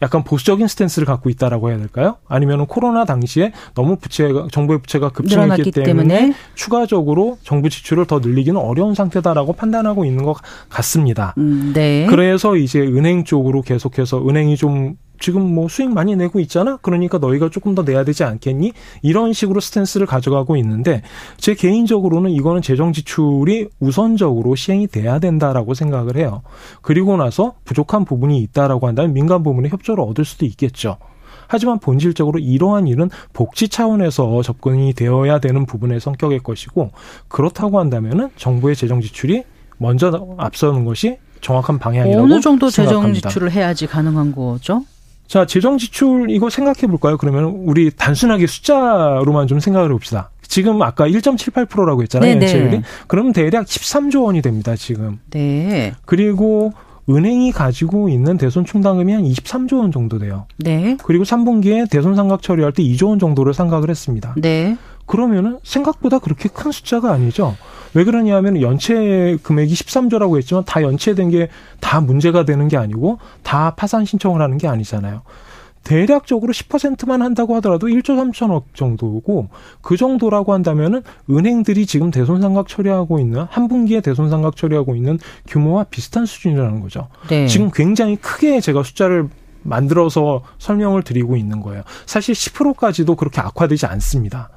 약간 보수적인 스탠스를 갖고 있다라고 해야 될까요? 아니면 코로나 당시에 너무 부채가 정부의 부채가 급증했기 때문에, 때문에, 추가적으로 정부 지출을 더 늘리기는 어려운 상태다라고 판단하고 있는 것 같습니다. 음, 네. 그래서 이제 은행 쪽으로 계속해서 은행이 좀 지금 뭐 수익 많이 내고 있잖아? 그러니까 너희가 조금 더 내야 되지 않겠니? 이런 식으로 스탠스를 가져가고 있는데 제 개인적으로는 이거는 재정 지출이 우선적으로 시행이 돼야 된다라고 생각을 해요. 그리고 나서 부족한 부분이 있다라고 한다면 민간 부문의 협조를 얻을 수도 있겠죠. 하지만 본질적으로 이러한 일은 복지 차원에서 접근이 되어야 되는 부분의 성격일 것이고 그렇다고 한다면은 정부의 재정 지출이 먼저 앞서는 것이 정확한 방향이라고 어느 정도 재정 지출을 해야지 가능한 거죠? 자, 재정 지출 이거 생각해 볼까요? 그러면 우리 단순하게 숫자로만 좀 생각을 해봅시다. 지금 아까 1.78%라고 했잖아요. 네네. 연체율이. 그러면 대략 13조 원이 됩니다, 지금. 네. 그리고 은행이 가지고 있는 대손 충당금이 한 23조 원 정도 돼요. 네. 그리고 3분기에 대손 상각 처리할 때 2조 원 정도를 상각을 했습니다. 네. 그러면은 생각보다 그렇게 큰 숫자가 아니죠. 왜 그러냐면 연체 금액이 13조라고 했지만 다 연체된 게 다 문제가 되는 게 아니고 다 파산 신청을 하는 게 아니잖아요. 대략적으로 10%만 한다고 하더라도 1조 3천억 정도고 그 정도라고 한다면은 은행들이 지금 대손상각 처리하고 있는 한 분기에 대손상각 처리하고 있는 규모와 비슷한 수준이라는 거죠. 네. 지금 굉장히 크게 제가 숫자를 만들어서 설명을 드리고 있는 거예요. 사실 10%까지도 그렇게 악화되지 않습니다.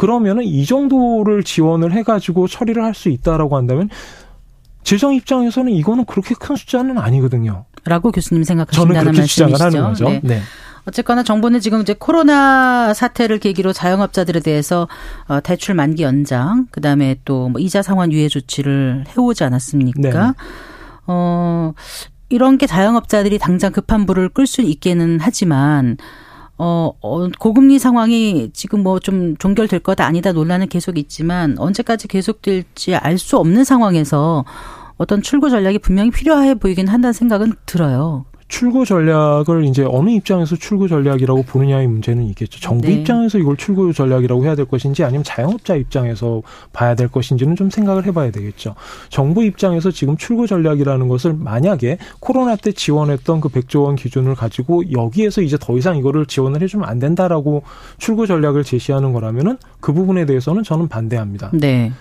그러면은 이 정도를 지원을 해가지고 처리를 할 수 있다라고 한다면 재정 입장에서는 이거는 그렇게 큰 숫자는 아니거든요. 라고 교수님 생각하신다는 거죠. 네. 네. 어쨌거나 정부는 지금 이제 코로나 사태를 계기로 자영업자들에 대해서 어, 대출 만기 연장, 그 다음에 또 뭐 이자 상환 유예 조치를 해오지 않았습니까? 네. 어, 이런 게 자영업자들이 당장 급한 불을 끌 수 있기는 하지만 어, 어, 고금리 상황이 지금 뭐 좀 종결될 거다 아니다 논란은 계속 있지만 언제까지 계속될지 알 수 없는 상황에서 어떤 출구 전략이 분명히 필요해 보이긴 한다는 생각은 들어요. 출구 전략을 이제 어느 입장에서 출구 전략이라고 보느냐의 문제는 있겠죠. 정부 네. 입장에서 이걸 출구 전략이라고 해야 될 것인지 아니면 자영업자 입장에서 봐야 될 것인지는 좀 생각을 해봐야 되겠죠. 정부 입장에서 지금 출구 전략이라는 것을 만약에 코로나 때 지원했던 그 100조 원 기준을 가지고 여기에서 이제 더 이상 이거를 지원을 해주면 안 된다라고 출구 전략을 제시하는 거라면은 그 부분에 대해서는 저는 반대합니다. 네.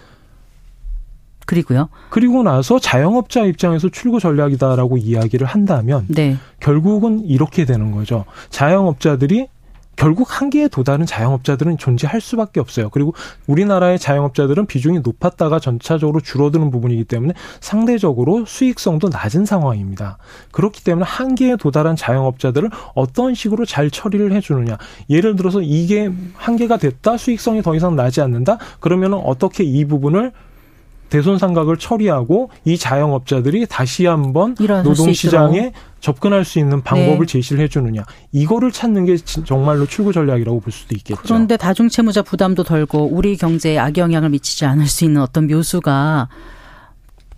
그리고요. 그리고 나서 자영업자 입장에서 출구 전략이다라고 이야기를 한다면 네. 결국은 이렇게 되는 거죠. 자영업자들이 결국 한계에 도달한 자영업자들은 존재할 수밖에 없어요. 그리고 우리나라의 자영업자들은 비중이 높았다가 전차적으로 줄어드는 부분이기 때문에 상대적으로 수익성도 낮은 상황입니다. 그렇기 때문에 한계에 도달한 자영업자들을 어떤 식으로 잘 처리를 해주느냐. 예를 들어서 이게 한계가 됐다, 수익성이 더 이상 나지 않는다. 그러면 어떻게 이 부분을 대손 상각을 처리하고 이 자영업자들이 다시 한번 노동 시장에 접근할 수 있는 방법을 네. 제시를 해주느냐 이거를 찾는 게 정말로 출구 전략이라고 볼 수도 있겠죠. 그런데 다중채무자 부담도 덜고 우리 경제에 악영향을 미치지 않을 수 있는 어떤 묘수가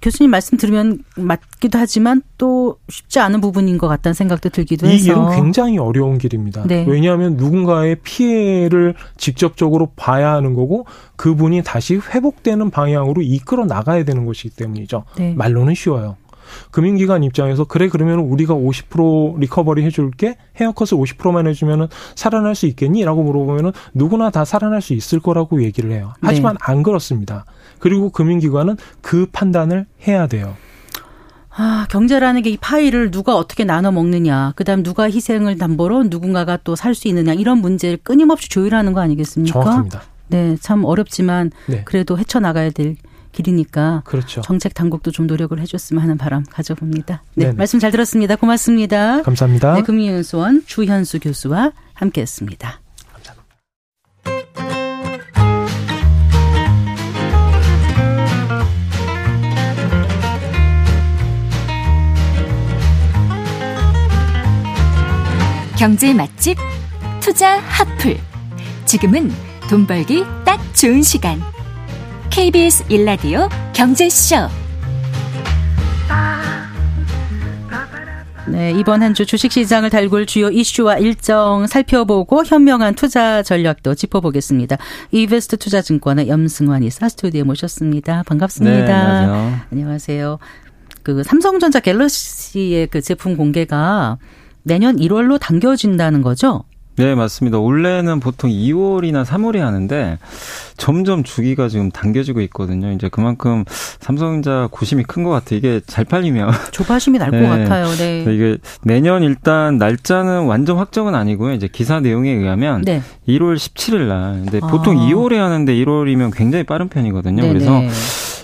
교수님 말씀 들으면 맞기도 하지만 또 쉽지 않은 부분인 것 같다는 생각도 들기도 해서. 이 일은 굉장히 어려운 길입니다. 네. 왜냐하면 누군가의 피해를 직접적으로 봐야 하는 거고 그분이 다시 회복되는 방향으로 이끌어 나가야 되는 것이기 때문이죠. 네. 말로는 쉬워요. 금융기관 입장에서 그래 그러면 우리가 50% 리커버리 해줄게 헤어컷을 50%만 해주면은 살아날 수 있겠니?라고 물어보면은 누구나 다 살아날 수 있을 거라고 얘기를 해요. 하지만 네. 안 그렇습니다. 그리고 금융기관은 그 판단을 해야 돼요. 아, 경제라는 게 이 파일을 누가 어떻게 나눠 먹느냐, 그 다음 누가 희생을 담보로 누군가가 또 살 수 있느냐, 이런 문제를 끊임없이 조율하는 거 아니겠습니까? 정확합니다. 네, 참 어렵지만 네. 그래도 헤쳐나가야 될 길이니까 그렇죠. 정책 당국도 좀 노력을 해줬으면 하는 바람 가져봅니다. 네, 네네. 말씀 잘 들었습니다. 고맙습니다. 감사합니다. 네, 금융연수원 주현수 교수와 함께했습니다. 경제 맛집 투자 핫플. 지금은 돈 벌기 딱 좋은 시간. KBS 일라디오 경제쇼. 네, 이번 한 주 주식시장을 달굴 주요 이슈와 일정 살펴보고 현명한 투자 전략도 짚어보겠습니다. 이베스트 투자증권의 염승환 이사 스튜디오에 모셨습니다. 반갑습니다. 네, 안녕하세요. 안녕하세요. 그 삼성전자 갤럭시의 그 제품 공개가 내년 1월로 당겨진다는 거죠? 네, 맞습니다. 원래는 보통 2월이나 3월에 하는데 점점 주기가 지금 당겨지고 있거든요. 이제 그만큼 삼성전자 고심이 큰 것 같아요. 이게 잘 팔리면 조바심이 날것 네. 같아요. 네. 이게 내년 일단 날짜는 완전 확정은 아니고요. 이제 기사 내용에 의하면 네. 1월 17일 날. 근데 보통 아. 2월에 하는데 1월이면 굉장히 빠른 편이거든요. 네네. 그래서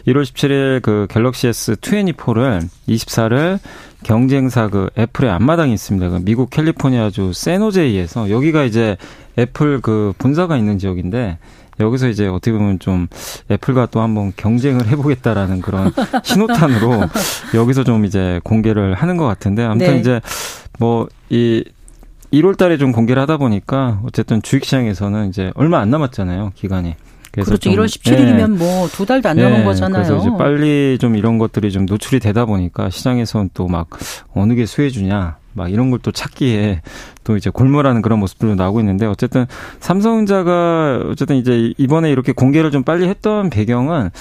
1월 17일 그 갤럭시 S24를 24를 경쟁사 그 애플의 앞마당이 있습니다. 그 미국 캘리포니아주 세노제이에서 여기가 이제 애플 그 본사가 있는 지역인데 여기서 이제 어떻게 보면 좀 애플과 또 한번 경쟁을 해보겠다라는 그런 신호탄으로 여기서 좀 이제 공개를 하는 것 같은데 아무튼 네. 이제 뭐이 1월 달에 좀 공개를 하다 보니까 어쨌든 주식시장에서는 이제 얼마 안 남았잖아요, 기간이. 그래서 그렇죠. 1월 17일이면 네. 뭐두 달도 안 남은 네. 거잖아요. 그래서 이제 빨리 좀 이런 것들이 좀 노출이 되다 보니까 시장에서는 또 막 어느 게 수혜주냐 막 이런 걸 또 찾기에 또 이제 골몰하는 그런 모습들도 나오고 있는데 어쨌든 삼성전자가 어쨌든 이제 이번에 이렇게 공개를 좀 빨리 했던 배경은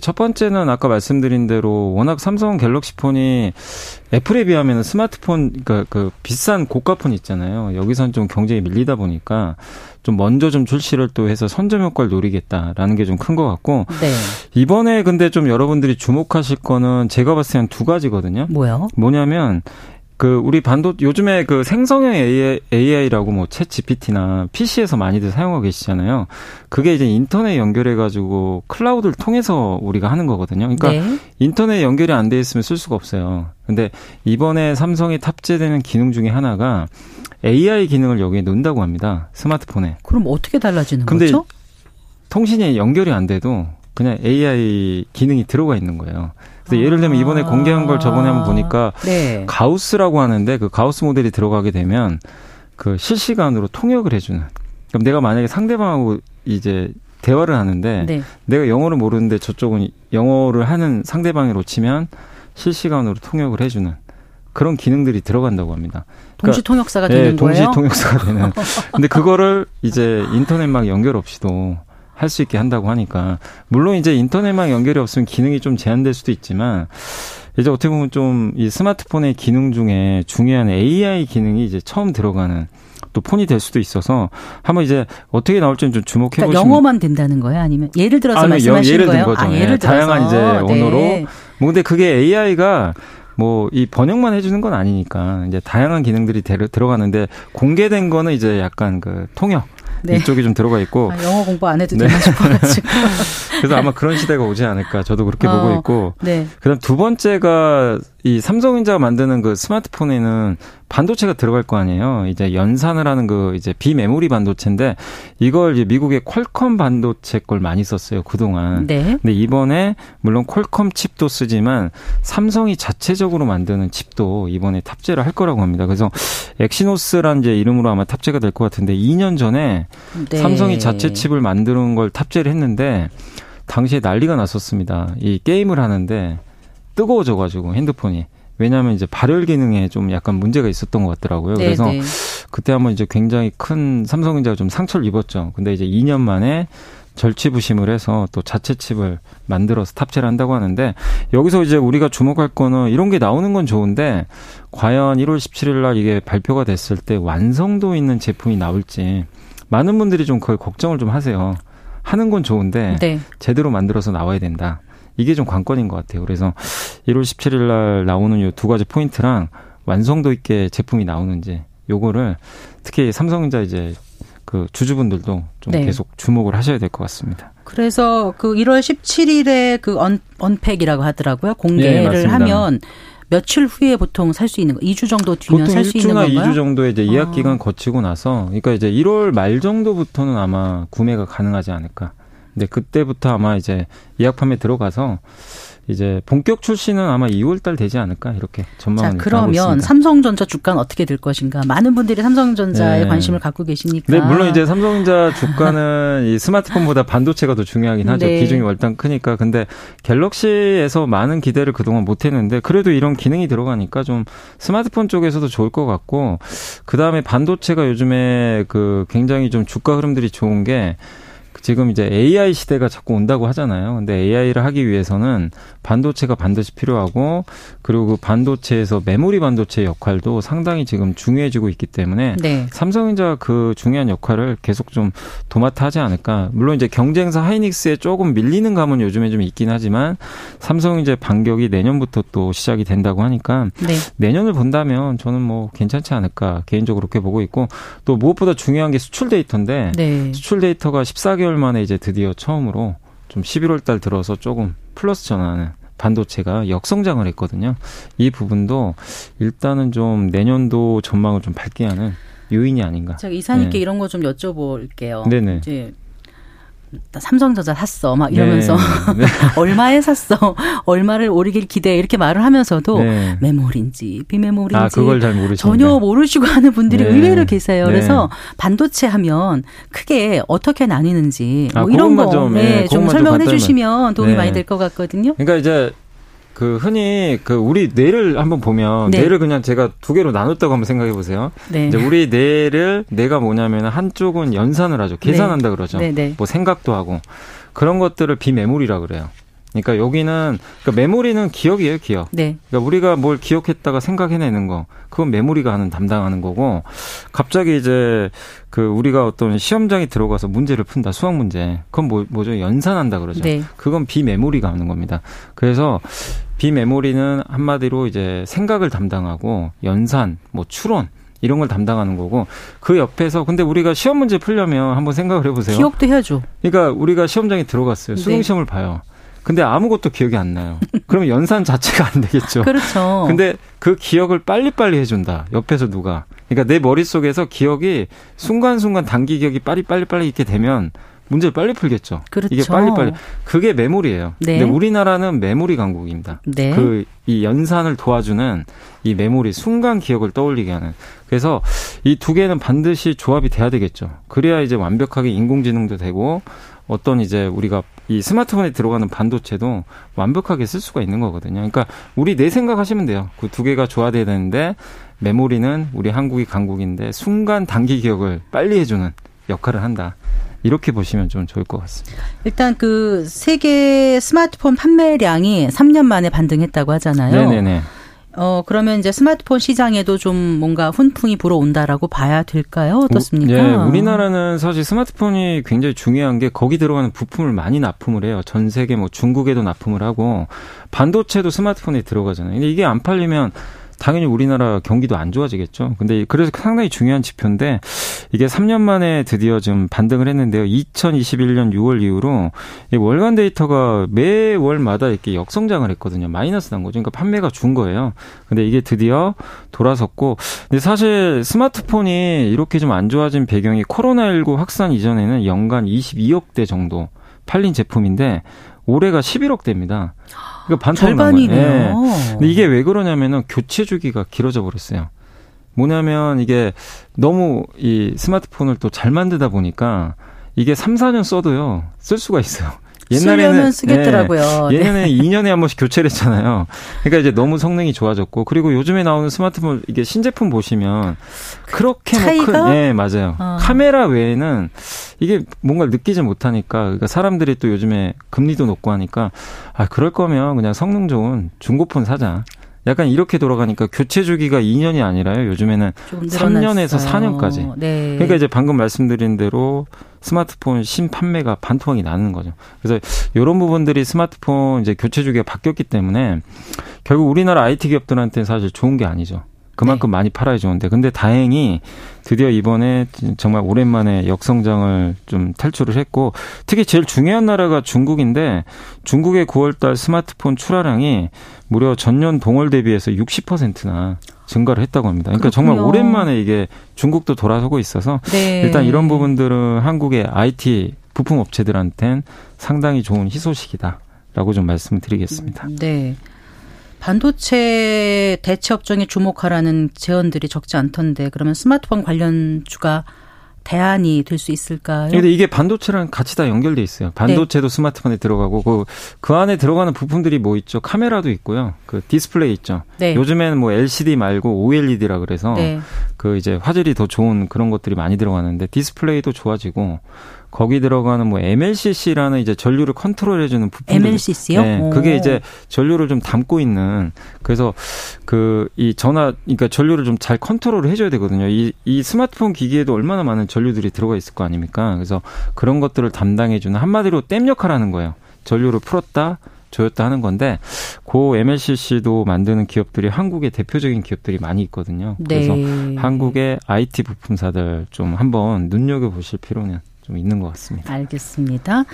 첫 번째는 아까 말씀드린 대로 워낙 삼성 갤럭시 폰이 애플에 비하면 스마트폰 그러니까 그 비싼 고가 폰 있잖아요. 여기선 좀 경쟁이 밀리다 보니까 좀 먼저 좀 출시를 또 해서 선점 효과를 노리겠다라는 게 좀 큰 것 같고 네. 이번에 근데 좀 여러분들이 주목하실 거는 제가 봤을 때 한 두 가지거든요. 뭐요? 뭐냐면 그 우리 반도 요즘에 그 생성형 AI, 라고 뭐챗 GPT나 PC에서 많이들 사용하고 계시잖아요. 그게 이제 인터넷 연결해 가지고 클라우드를 통해서 우리가 하는 거거든요. 그러니까 네. 인터넷 연결이 안 돼 있으면 쓸 수가 없어요. 근데 이번에 삼성이 탑재되는 기능 중에 하나가 AI 기능을 여기에 넣는다고 합니다. 스마트폰에. 그럼 어떻게 달라지는 근데 거죠? 통신이 연결이 안 돼도 그냥 AI 기능이 들어가 있는 거예요. 그래서 예를 들면 이번에 아. 공개한 걸 저번에 한번 보니까 네. 가우스라고 하는데 그 가우스 모델이 들어가게 되면 그 실시간으로 통역을 해주는. 그럼 내가 만약에 상대방하고 이제 대화를 하는데 네. 내가 영어를 모르는데 저쪽은 영어를 하는 상대방으로 치면 실시간으로 통역을 해주는 그런 기능들이 들어간다고 합니다. 그러니까, 동시 통역사가 되는 네, 동시 거예요? 동시 통역사가 되는. 근데 그거를 이제 인터넷망 연결 없이도 할 수 있게 한다고 하니까 물론 이제 인터넷망 연결이 없으면 기능이 좀 제한될 수도 있지만 이제 어떻게 보면 좀 이 스마트폰의 기능 중에 중요한 AI 기능이 이제 처음 들어가는 또 폰이 될 수도 있어서 한번 이제 어떻게 나올지는 좀 주목해 그러니까 보시면 영어만 된다는 거예요 아니면 예를 들어서 아니, 말씀하신 예를 거예요? 든 거죠. 아, 예를 네, 들어서 다양한 이제 언어로 네. 뭐 근데 그게 AI가 뭐 이 번역만 해주는 건 아니니까 이제 다양한 기능들이 들어가는데 공개된 거는 이제 약간 그 통역 네. 이쪽이 좀 들어가 있고 아, 영어 공부 안 해도 네. 되나 싶어가지고 그래서 아마 그런 시대가 오지 않을까 저도 그렇게 어, 보고 있고 네. 그다음 두 번째가 이 삼성전자가 만드는 그 스마트폰에는 반도체가 들어갈 거 아니에요. 이제 연산을 하는 그 이제 비메모리 반도체인데 이걸 이제 미국의 퀄컴 반도체 걸 많이 썼어요 그동안. 네. 근데 이번에 물론 퀄컴 칩도 쓰지만 삼성이 자체적으로 만드는 칩도 이번에 탑재를 할 거라고 합니다. 그래서 엑시노스란 이제 이름으로 아마 탑재가 될 것 같은데 2년 전에 네. 삼성이 자체 칩을 만드는 걸 탑재를 했는데 당시에 난리가 났었습니다. 이 게임을 하는데 뜨거워져가지고 핸드폰이. 왜냐하면 이제 발열 기능에 좀 약간 문제가 있었던 것 같더라고요. 네 그래서 네. 그때 한번 이제 굉장히 큰 삼성전자가 좀 상처를 입었죠. 근데 이제 2년 만에 절치부심을 해서 또 자체 칩을 만들어서 탑재를 한다고 하는데 여기서 이제 우리가 주목할 거는 이런 게 나오는 건 좋은데 과연 1월 17일 날 이게 발표가 됐을 때 완성도 있는 제품이 나올지 많은 분들이 좀 그걸 걱정을 좀 하세요. 하는 건 좋은데 네. 제대로 만들어서 나와야 된다. 이게 좀 관건인 것 같아요. 그래서 1월 17일 날 나오는 이 두 가지 포인트랑 완성도 있게 제품이 나오는지 요거를 특히 삼성전자 이제 그 주주분들도 좀 네. 계속 주목을 하셔야 될 것 같습니다. 그래서 그 1월 17일에 그 언, unpack이라고 하더라고요. 공개를 네, 하면 며칠 후에 보통 살 수 있는 거 2주 정도 뒤면 살 수 있는 건가요? 2주 정도의 이제 예약 아. 기간 거치고 나서 그러니까 이제 1월 말 정도부터는 아마 구매가 가능하지 않을까. 근데 그때부터 아마 이제 예약 판매 들어가서 이제 본격 출시는 아마 2월 달 되지 않을까 이렇게 전망을 자, 그러면 삼성전자 주가는 어떻게 될 것인가? 많은 분들이 삼성전자에 네. 관심을 갖고 계시니까. 네, 물론 이제 삼성전자 주가는 이 스마트폰보다 반도체가 더 중요하긴 하죠. 네. 비중이 월단 크니까. 근데 갤럭시에서 많은 기대를 그동안 못 했는데 그래도 이런 기능이 들어가니까 좀 스마트폰 쪽에서도 좋을 것 같고 그다음에 반도체가 요즘에 그 굉장히 좀 주가 흐름들이 좋은 게 지금 이제 AI 시대가 자꾸 온다고 하잖아요. 근데 AI를 하기 위해서는 반도체가 반드시 필요하고 그리고 그 반도체에서 메모리 반도체 역할도 상당히 지금 중요해지고 있기 때문에 네. 삼성전자 그 중요한 역할을 계속 좀 도맡아 하지 않을까. 물론 이제 경쟁사 하이닉스에 조금 밀리는 감은 요즘에 좀 있긴 하지만 삼성 이제 반격이 내년부터 또 시작이 된다고 하니까 네. 내년을 본다면 저는 뭐 괜찮지 않을까 개인적으로 그렇게 보고 있고 또 무엇보다 중요한 게 수출 데이터인데 네. 수출 데이터가 14개월 3개월 만에 이제 드디어 처음으로 좀 11월 달 들어서 조금 플러스 전환하는 반도체가 역성장을 했거든요. 이 부분도 일단은 좀 내년도 전망을 좀 밝게 하는 요인이 아닌가. 제가 이사님께 네. 이런 거 좀 여쭤볼게요. 네네. 이제 삼성전자 샀어 막 이러면서 네. 네. 얼마에 샀어 얼마를 오르길 기대 이렇게 말을 하면서도 네. 메모리인지 비메모리인지 아, 그걸 잘. 전혀 모르시고 하는 분들이 네. 의외로 계세요. 그래서 반도체 하면 크게 어떻게 나뉘는지 뭐 아, 이런 거 좀, 네, 좀 설명을 해주시면 도움이 많이 될 것 같거든요. 그러니까 이제 그 흔히 그 우리 뇌를 한번 보면 네. 뇌를 그냥 제가 두 개로 나눴다고 한번 생각해 보세요. 네. 이제 우리 뇌를 뇌가 뭐냐면 한쪽은 연산을 하죠. 계산한다 네. 그러죠. 네. 뭐 생각도 하고 그런 것들을 비메모리라 그래요. 그러니까 여기는 그러니까 메모리는 기억이에요, 기억. 네. 그러니까 우리가 뭘 기억했다가 생각해내는 거, 그건 메모리가 하는 담당하는 거고, 갑자기 이제 그 우리가 어떤 시험장에 들어가서 문제를 푼다, 수학 문제, 그건 뭐, 뭐죠? 연산한다 그러죠. 네. 그건 비메모리가 하는 겁니다. 그래서 비메모리는 한마디로 이제 생각을 담당하고 연산, 뭐 추론 이런 걸 담당하는 거고 그 옆에서 근데 우리가 시험 문제 풀려면 한번 생각을 해보세요. 기억도 해야죠. 그러니까 우리가 시험장에 들어갔어요. 수능 네. 시험을 봐요. 근데 아무것도 기억이 안 나요. 그러면 연산 자체가 안 되겠죠. 그렇죠. 근데 그 기억을 빨리빨리 해준다. 옆에서 누가. 그러니까 내 머릿속에서 기억이 순간순간 단기 기억이 빨리빨리빨리 이렇게 되면 문제를 빨리 풀겠죠. 그렇죠. 이게 빨리빨리. 그게 메모리예요. 네. 근데 우리나라는 메모리 강국입니다. 네. 그이 연산을 도와주는 이 메모리 순간 기억을 떠올리게 하는. 그래서 이 두 개는 반드시 조합이 돼야 되겠죠. 그래야 이제 완벽하게 인공지능도 되고 어떤 이제 우리가 이 스마트폰에 들어가는 반도체도 완벽하게 쓸 수가 있는 거거든요. 그러니까 우리 내 생각하시면 돼요. 그 두 개가 조화돼야 되는데 메모리는 우리 한국이 강국인데 순간 단기 기억을 빨리 해주는 역할을 한다. 이렇게 보시면 좀 좋을 것 같습니다. 일단 그 세계 스마트폰 판매량이 3년 만에 반등했다고 하잖아요. 네네네. 어, 그러면 이제 스마트폰 시장에도 좀 뭔가 훈풍이 불어온다라고 봐야 될까요? 어떻습니까? 예, 우리나라는 사실 스마트폰이 굉장히 중요한 게 거기 들어가는 부품을 많이 납품을 해요. 전 세계 뭐 중국에도 납품을 하고 반도체도 스마트폰에 들어가잖아요. 근데 이게 안 팔리면 당연히 우리나라 경기도 안 좋아지겠죠. 근데 그래서 상당히 중요한 지표인데 이게 3년 만에 드디어 좀 반등을 했는데요. 2021년 6월 이후로 월간 데이터가 매월마다 이렇게 역성장을 했거든요. 마이너스 난 거죠. 그러니까 판매가 준 거예요. 근데 이게 드디어 돌아섰고 근데 사실 스마트폰이 이렇게 좀 안 좋아진 배경이 코로나19 확산 이전에는 연간 22억 대 정도 팔린 제품인데 올해가 11억 대입니다. 그러니까 반반이네요. 네. 근데 이게 왜 그러냐면은 교체 주기가 길어져 버렸어요. 뭐냐면 이게 너무 이 스마트폰을 또 잘 만들다 보니까 이게 3, 4년 써도요. 쓸 수가 있어요. 옛날에는 쓰겠더라고요. 네, 예전에 2년에 한 번씩 교체를 했잖아요. 그러니까 이제 너무 성능이 좋아졌고 그리고 요즘에 나오는 스마트폰 이게 신제품 보시면 그렇게 차이가? 뭐 큰, 네, 맞아요. 어. 카메라 외에는 이게 뭔가 느끼지 못하니까 그러니까 사람들이 또 요즘에 금리도 높고 하니까 아 그럴 거면 그냥 성능 좋은 중고폰 사자. 약간 이렇게 돌아가니까 교체 주기가 2년이 아니라요. 요즘에는 3년에서 4년까지. 네. 그러니까 이제 방금 말씀드린 대로 스마트폰 신판매가 반토막이 나는 거죠. 그래서 이런 부분들이 스마트폰 이제 교체 주기가 바뀌었기 때문에 결국 우리나라 IT 기업들한테는 사실 좋은 게 아니죠. 그만큼 네. 많이 팔아야 좋은데. 근데 다행히 드디어 이번에 정말 오랜만에 역성장을 좀 탈출을 했고 특히 제일 중요한 나라가 중국인데 중국의 9월달 스마트폰 출하량이 무려 전년 동월 대비해서 60%나 증가를 했다고 합니다. 그러니까 그렇군요. 정말 오랜만에 이게 중국도 돌아서고 있어서 네. 일단 이런 부분들은 한국의 IT 부품 업체들한테는 상당히 좋은 희소식이다라고 좀 말씀을 드리겠습니다. 네. 반도체 대체 업종에 주목하라는 제언들이 적지 않던데 그러면 스마트폰 관련 주가 대안이 될 수 있을까요? 근데 이게 반도체랑 같이 다 연결돼 있어요. 반도체도 네. 스마트폰에 들어가고 그, 그 안에 들어가는 부품들이 뭐 있죠? 카메라도 있고요. 그 디스플레이 있죠. 네. 요즘에는 뭐 LCD 말고 OLED라 그래서 네. 그 이제 화질이 더 좋은 그런 것들이 많이 들어가는데 디스플레이도 좋아지고 거기 들어가는 뭐 MLCC라는 이제 전류를 컨트롤해주는 부품. MLCC요? 네, 그게 이제 전류를 좀 담고 있는 그래서 그 이 전화 그러니까 전류를 좀 잘 컨트롤을 해줘야 되거든요. 이, 이 스마트폰 기기에도 얼마나 많은 전류들이 들어가 있을 거 아닙니까? 그래서 그런 것들을 담당해주는 한마디로 댐 역할하는 거예요. 전류를 풀었다. 조였다 하는 건데 고 MLCC도 만드는 기업들이 한국의 대표적인 기업들이 많이 있거든요. 그래서 네. 한국의 IT 부품사들 좀 한번 눈여겨 보실 필요는 좀 있는 것 같습니다. 알겠습니다.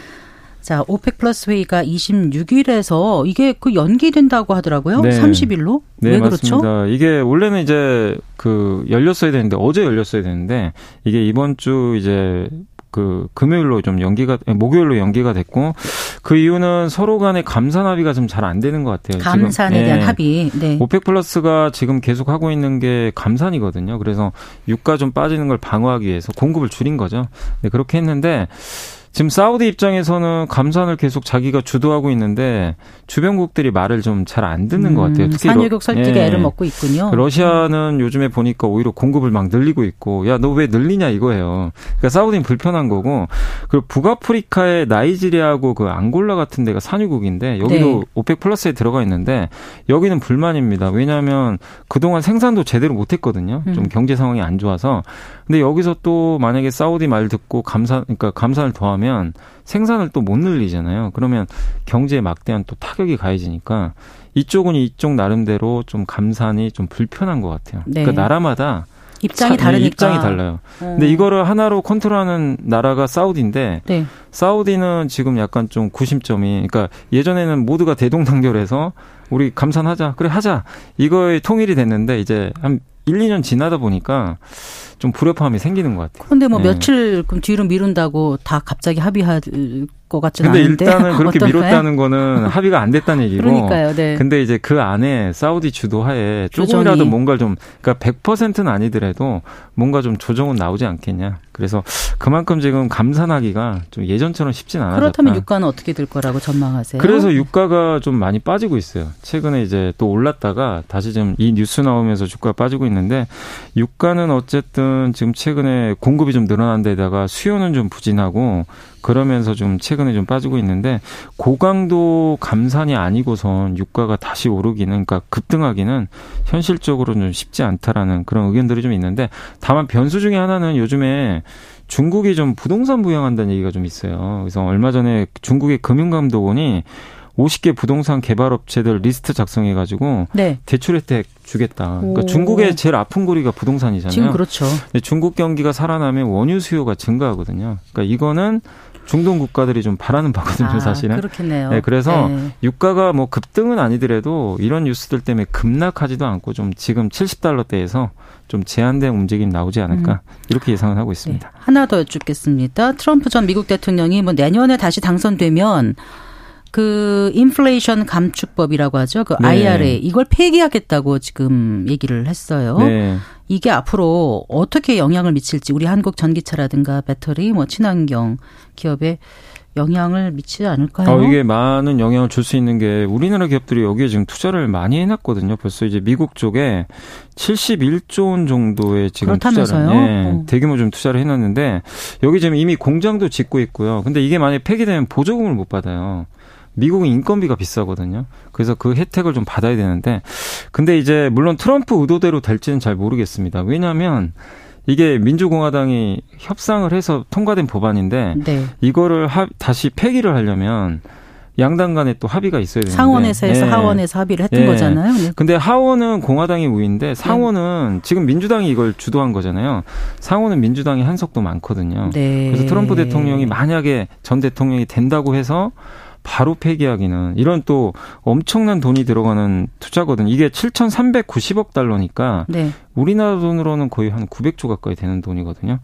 자, OPEC 플러스 회의가 26일에서 이게 그 연기된다고 하더라고요. 네. 30일로? 네, 왜 그렇죠? 맞습니다. 이게 원래는 이제 그 열렸어야 되는데 어제 열렸어야 되는데 이게 이번 주 이제 그 금요일로 좀 연기가 목요일로 연기가 됐고 그 이유는 서로 간의 감산 합의가 좀 잘 안 되는 것 같아요. 감산에 지금. 대한 네. 합의. 네. OPEC 플러스가 지금 계속 하고 있는 게 감산이거든요. 그래서 유가 좀 빠지는 걸 방어하기 위해서 공급을 줄인 거죠. 네, 그렇게 했는데 지금 사우디 입장에서는 감산을 계속 자기가 주도하고 있는데 주변국들이 말을 좀 잘 안 듣는 음, 것 같아요. 특히 산유국 설득에 예. 애를 먹고 있군요. 러시아는 음. 요즘에 보니까 오히려 공급을 막 늘리고 있고 야 너 왜 늘리냐 이거예요. 그러니까 사우디는 불편한 거고 그리고 북아프리카의 나이지리아하고 그 앙골라 같은 데가 산유국인데 여기도 네. 오펙 플러스에 들어가 있는데 여기는 불만입니다. 왜냐하면 그동안 생산도 제대로 못했거든요. 좀 음. 경제 상황이 안 좋아서 근데 여기서 또 만약에 사우디 말 듣고 감산 그러니까 감산을 더하면 생산을 또 못 늘리잖아요. 그러면 경제에 막대한 또 타격이 가해지니까 이쪽은 이쪽 나름대로 좀 감산이 좀 불편한 것 같아요. 네. 그러니까 나라마다 입장이 차, 다르니까 입장이 달라요. 어. 근데 이거를 하나로 컨트롤하는 나라가 사우디인데 네. 사우디는 지금 약간 좀 구심점이 그러니까 예전에는 모두가 대동단결해서 우리 감산하자 그래 하자 이거에 통일이 됐는데 이제 한 1, 2년 지나다 보니까 좀 불협화음이 생기는 것 같아요. 그런데 뭐 네. 며칠 그럼 뒤로 미룬다고 다 갑자기 합의할 것 같지는 근데 않은데. 일단은 그렇게 미뤘다는 거는 합의가 안 됐다는 얘기고. 그러니까요. 네. 근데 이제 그 안에 사우디 주도하에 조금이라도 조정이. 뭔가를 좀 그러니까 100%는 아니더라도 뭔가 좀 조정은 나오지 않겠냐. 그래서 그만큼 지금 감산하기가 좀 예전처럼 쉽진 않아졌다. 그렇다면 유가는 어떻게 될 거라고 전망하세요? 그래서 유가가 좀 많이 빠지고 있어요. 최근에 이제 또 올랐다가 다시 좀 이 뉴스 나오면서 주가가 빠지고 있는데 유가는 어쨌든 지금 최근에 공급이 좀 늘어난 데다가 수요는 좀 부진하고 그러면서 좀 최근에 좀 빠지고 있는데 고강도 감산이 아니고선 유가가 다시 오르기는 그러니까 급등하기는 현실적으로는 좀 쉽지 않다라는 그런 의견들이 좀 있는데 다만 변수 중에 하나는 요즘에 중국이 좀 부동산 부양한다는 얘기가 좀 있어요. 그래서 얼마 전에 중국의 금융감독원이 50개 부동산 개발 업체들 리스트 작성해 가지고 네. 대출 혜택 주겠다. 그러니까 중국의 제일 아픈 고리가 부동산이잖아요. 지금 그렇죠. 중국 경기가 살아나면 원유 수요가 증가하거든요. 그러니까 이거는 중동 국가들이 좀 바라는 바거든요, 아, 사실은. 그렇겠네요. 네, 그래서 네. 유가가 뭐 급등은 아니더라도 이런 뉴스들 때문에 급락하지도 않고 좀 지금 70달러대에서 좀 제한된 움직임 나오지 않을까 음. 이렇게 예상을 하고 있습니다. 네. 하나 더 여쭙겠습니다. 트럼프 전 미국 대통령이 뭐 내년에 다시 당선되면 그 인플레이션 감축법이라고 하죠. 그 네. IRA 이걸 폐기하겠다고 지금 얘기를 했어요. 네. 이게 앞으로 어떻게 영향을 미칠지 우리 한국 전기차라든가 배터리 뭐 친환경 기업에 영향을 미치지 않을까요? 어, 이게 많은 영향을 줄 수 있는 게 우리나라 기업들이 여기에 지금 투자를 많이 해놨거든요. 벌써 이제 미국 쪽에 71조 원 정도의 지금 그렇다면서요? 투자를 예, 어. 대규모 좀 투자를 해놨는데 여기 지금 이미 공장도 짓고 있고요. 근데 이게 만약 폐기되면 보조금을 못 받아요. 미국은 인건비가 비싸거든요. 그래서 그 혜택을 좀 받아야 되는데, 근데 이제 물론 트럼프 의도대로 될지는 잘 모르겠습니다. 왜냐하면 이게 민주공화당이 협상을 해서 통과된 법안인데 네. 이거를 하, 다시 폐기를 하려면 양당 간에 또 합의가 있어야 되는데 상원에서 해서 네. 하원에서 합의를 했던 네. 거잖아요. 네. 근데 하원은 공화당이 우위인데 상원은 네. 지금 민주당이 이걸 주도한 거잖아요. 상원은 민주당이 한석도 많거든요. 네. 그래서 트럼프 대통령이 만약에 전 대통령이 된다고 해서 바로 폐기하기는 이런 또 엄청난 돈이 들어가는 투자거든. 이게 7,390억 달러니까 네. 우리나라 돈으로는 거의 한 900조 가까이 되는 돈이거든요.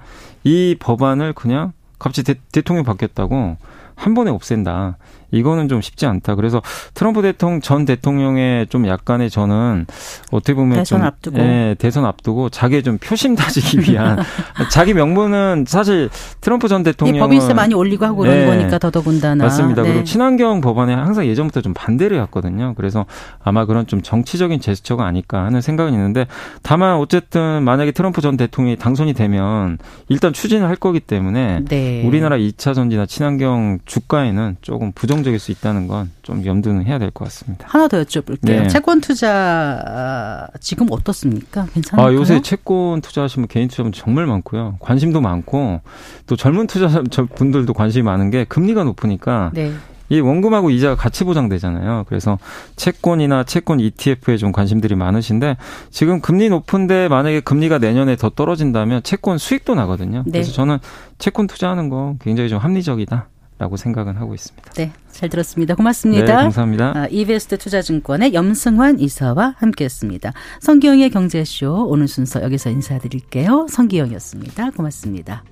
이 법안을 그냥 갑자기 대, 통령 바뀌었다고 한 번에 없앤다. 이거는 좀 쉽지 않다. 그래서 트럼프 대통령 전 대통령의 좀 약간의 저는 어떻게 보면 대선 좀 앞두고 예, 대선 앞두고 자기의 좀 표심 다지기 위한 자기 명분은 사실 트럼프 전 대통령 법인세 많이 올리고 하고 그런 예, 거니까 더더군다나 맞습니다. 네. 그리고 친환경 법안에 항상 예전부터 좀 반대를 했거든요. 그래서 아마 그런 좀 정치적인 제스처가 아닐까 하는 생각은 있는데 다만 어쨌든 만약에 트럼프 전 대통령이 당선이 되면 일단 추진을 할 거기 때문에 네. 우리나라 2차 전지나 친환경 주가에는 조금 부정 긍정적일 수 있다는 건 좀 염두는 해야 될 것 같습니다. 하나 더 여쭤볼게요. 네. 채권 투자 지금 어떻습니까? 괜찮아요? 아, 요새 채권 투자하시면 개인 투자하면 정말 많고요. 관심도 많고 또 젊은 투자 분들도 관심이 많은 게 금리가 높으니까 네. 이 원금하고 이자가 같이 보장되잖아요. 그래서 채권이나 채권 ETF에 좀 관심들이 많으신데 지금 금리 높은데 만약에 금리가 내년에 더 떨어진다면 채권 수익도 나거든요. 네. 그래서 저는 채권 투자하는 거 굉장히 좀 합리적이다. 라고 생각은 하고 있습니다. 네, 잘 들었습니다. 고맙습니다. 네, 감사합니다. 아, 이베스트 투자증권의 염승환 이사와 함께했습니다. 성기영의 경제쇼 오늘 순서 여기서 인사드릴게요. 성기영이었습니다. 고맙습니다.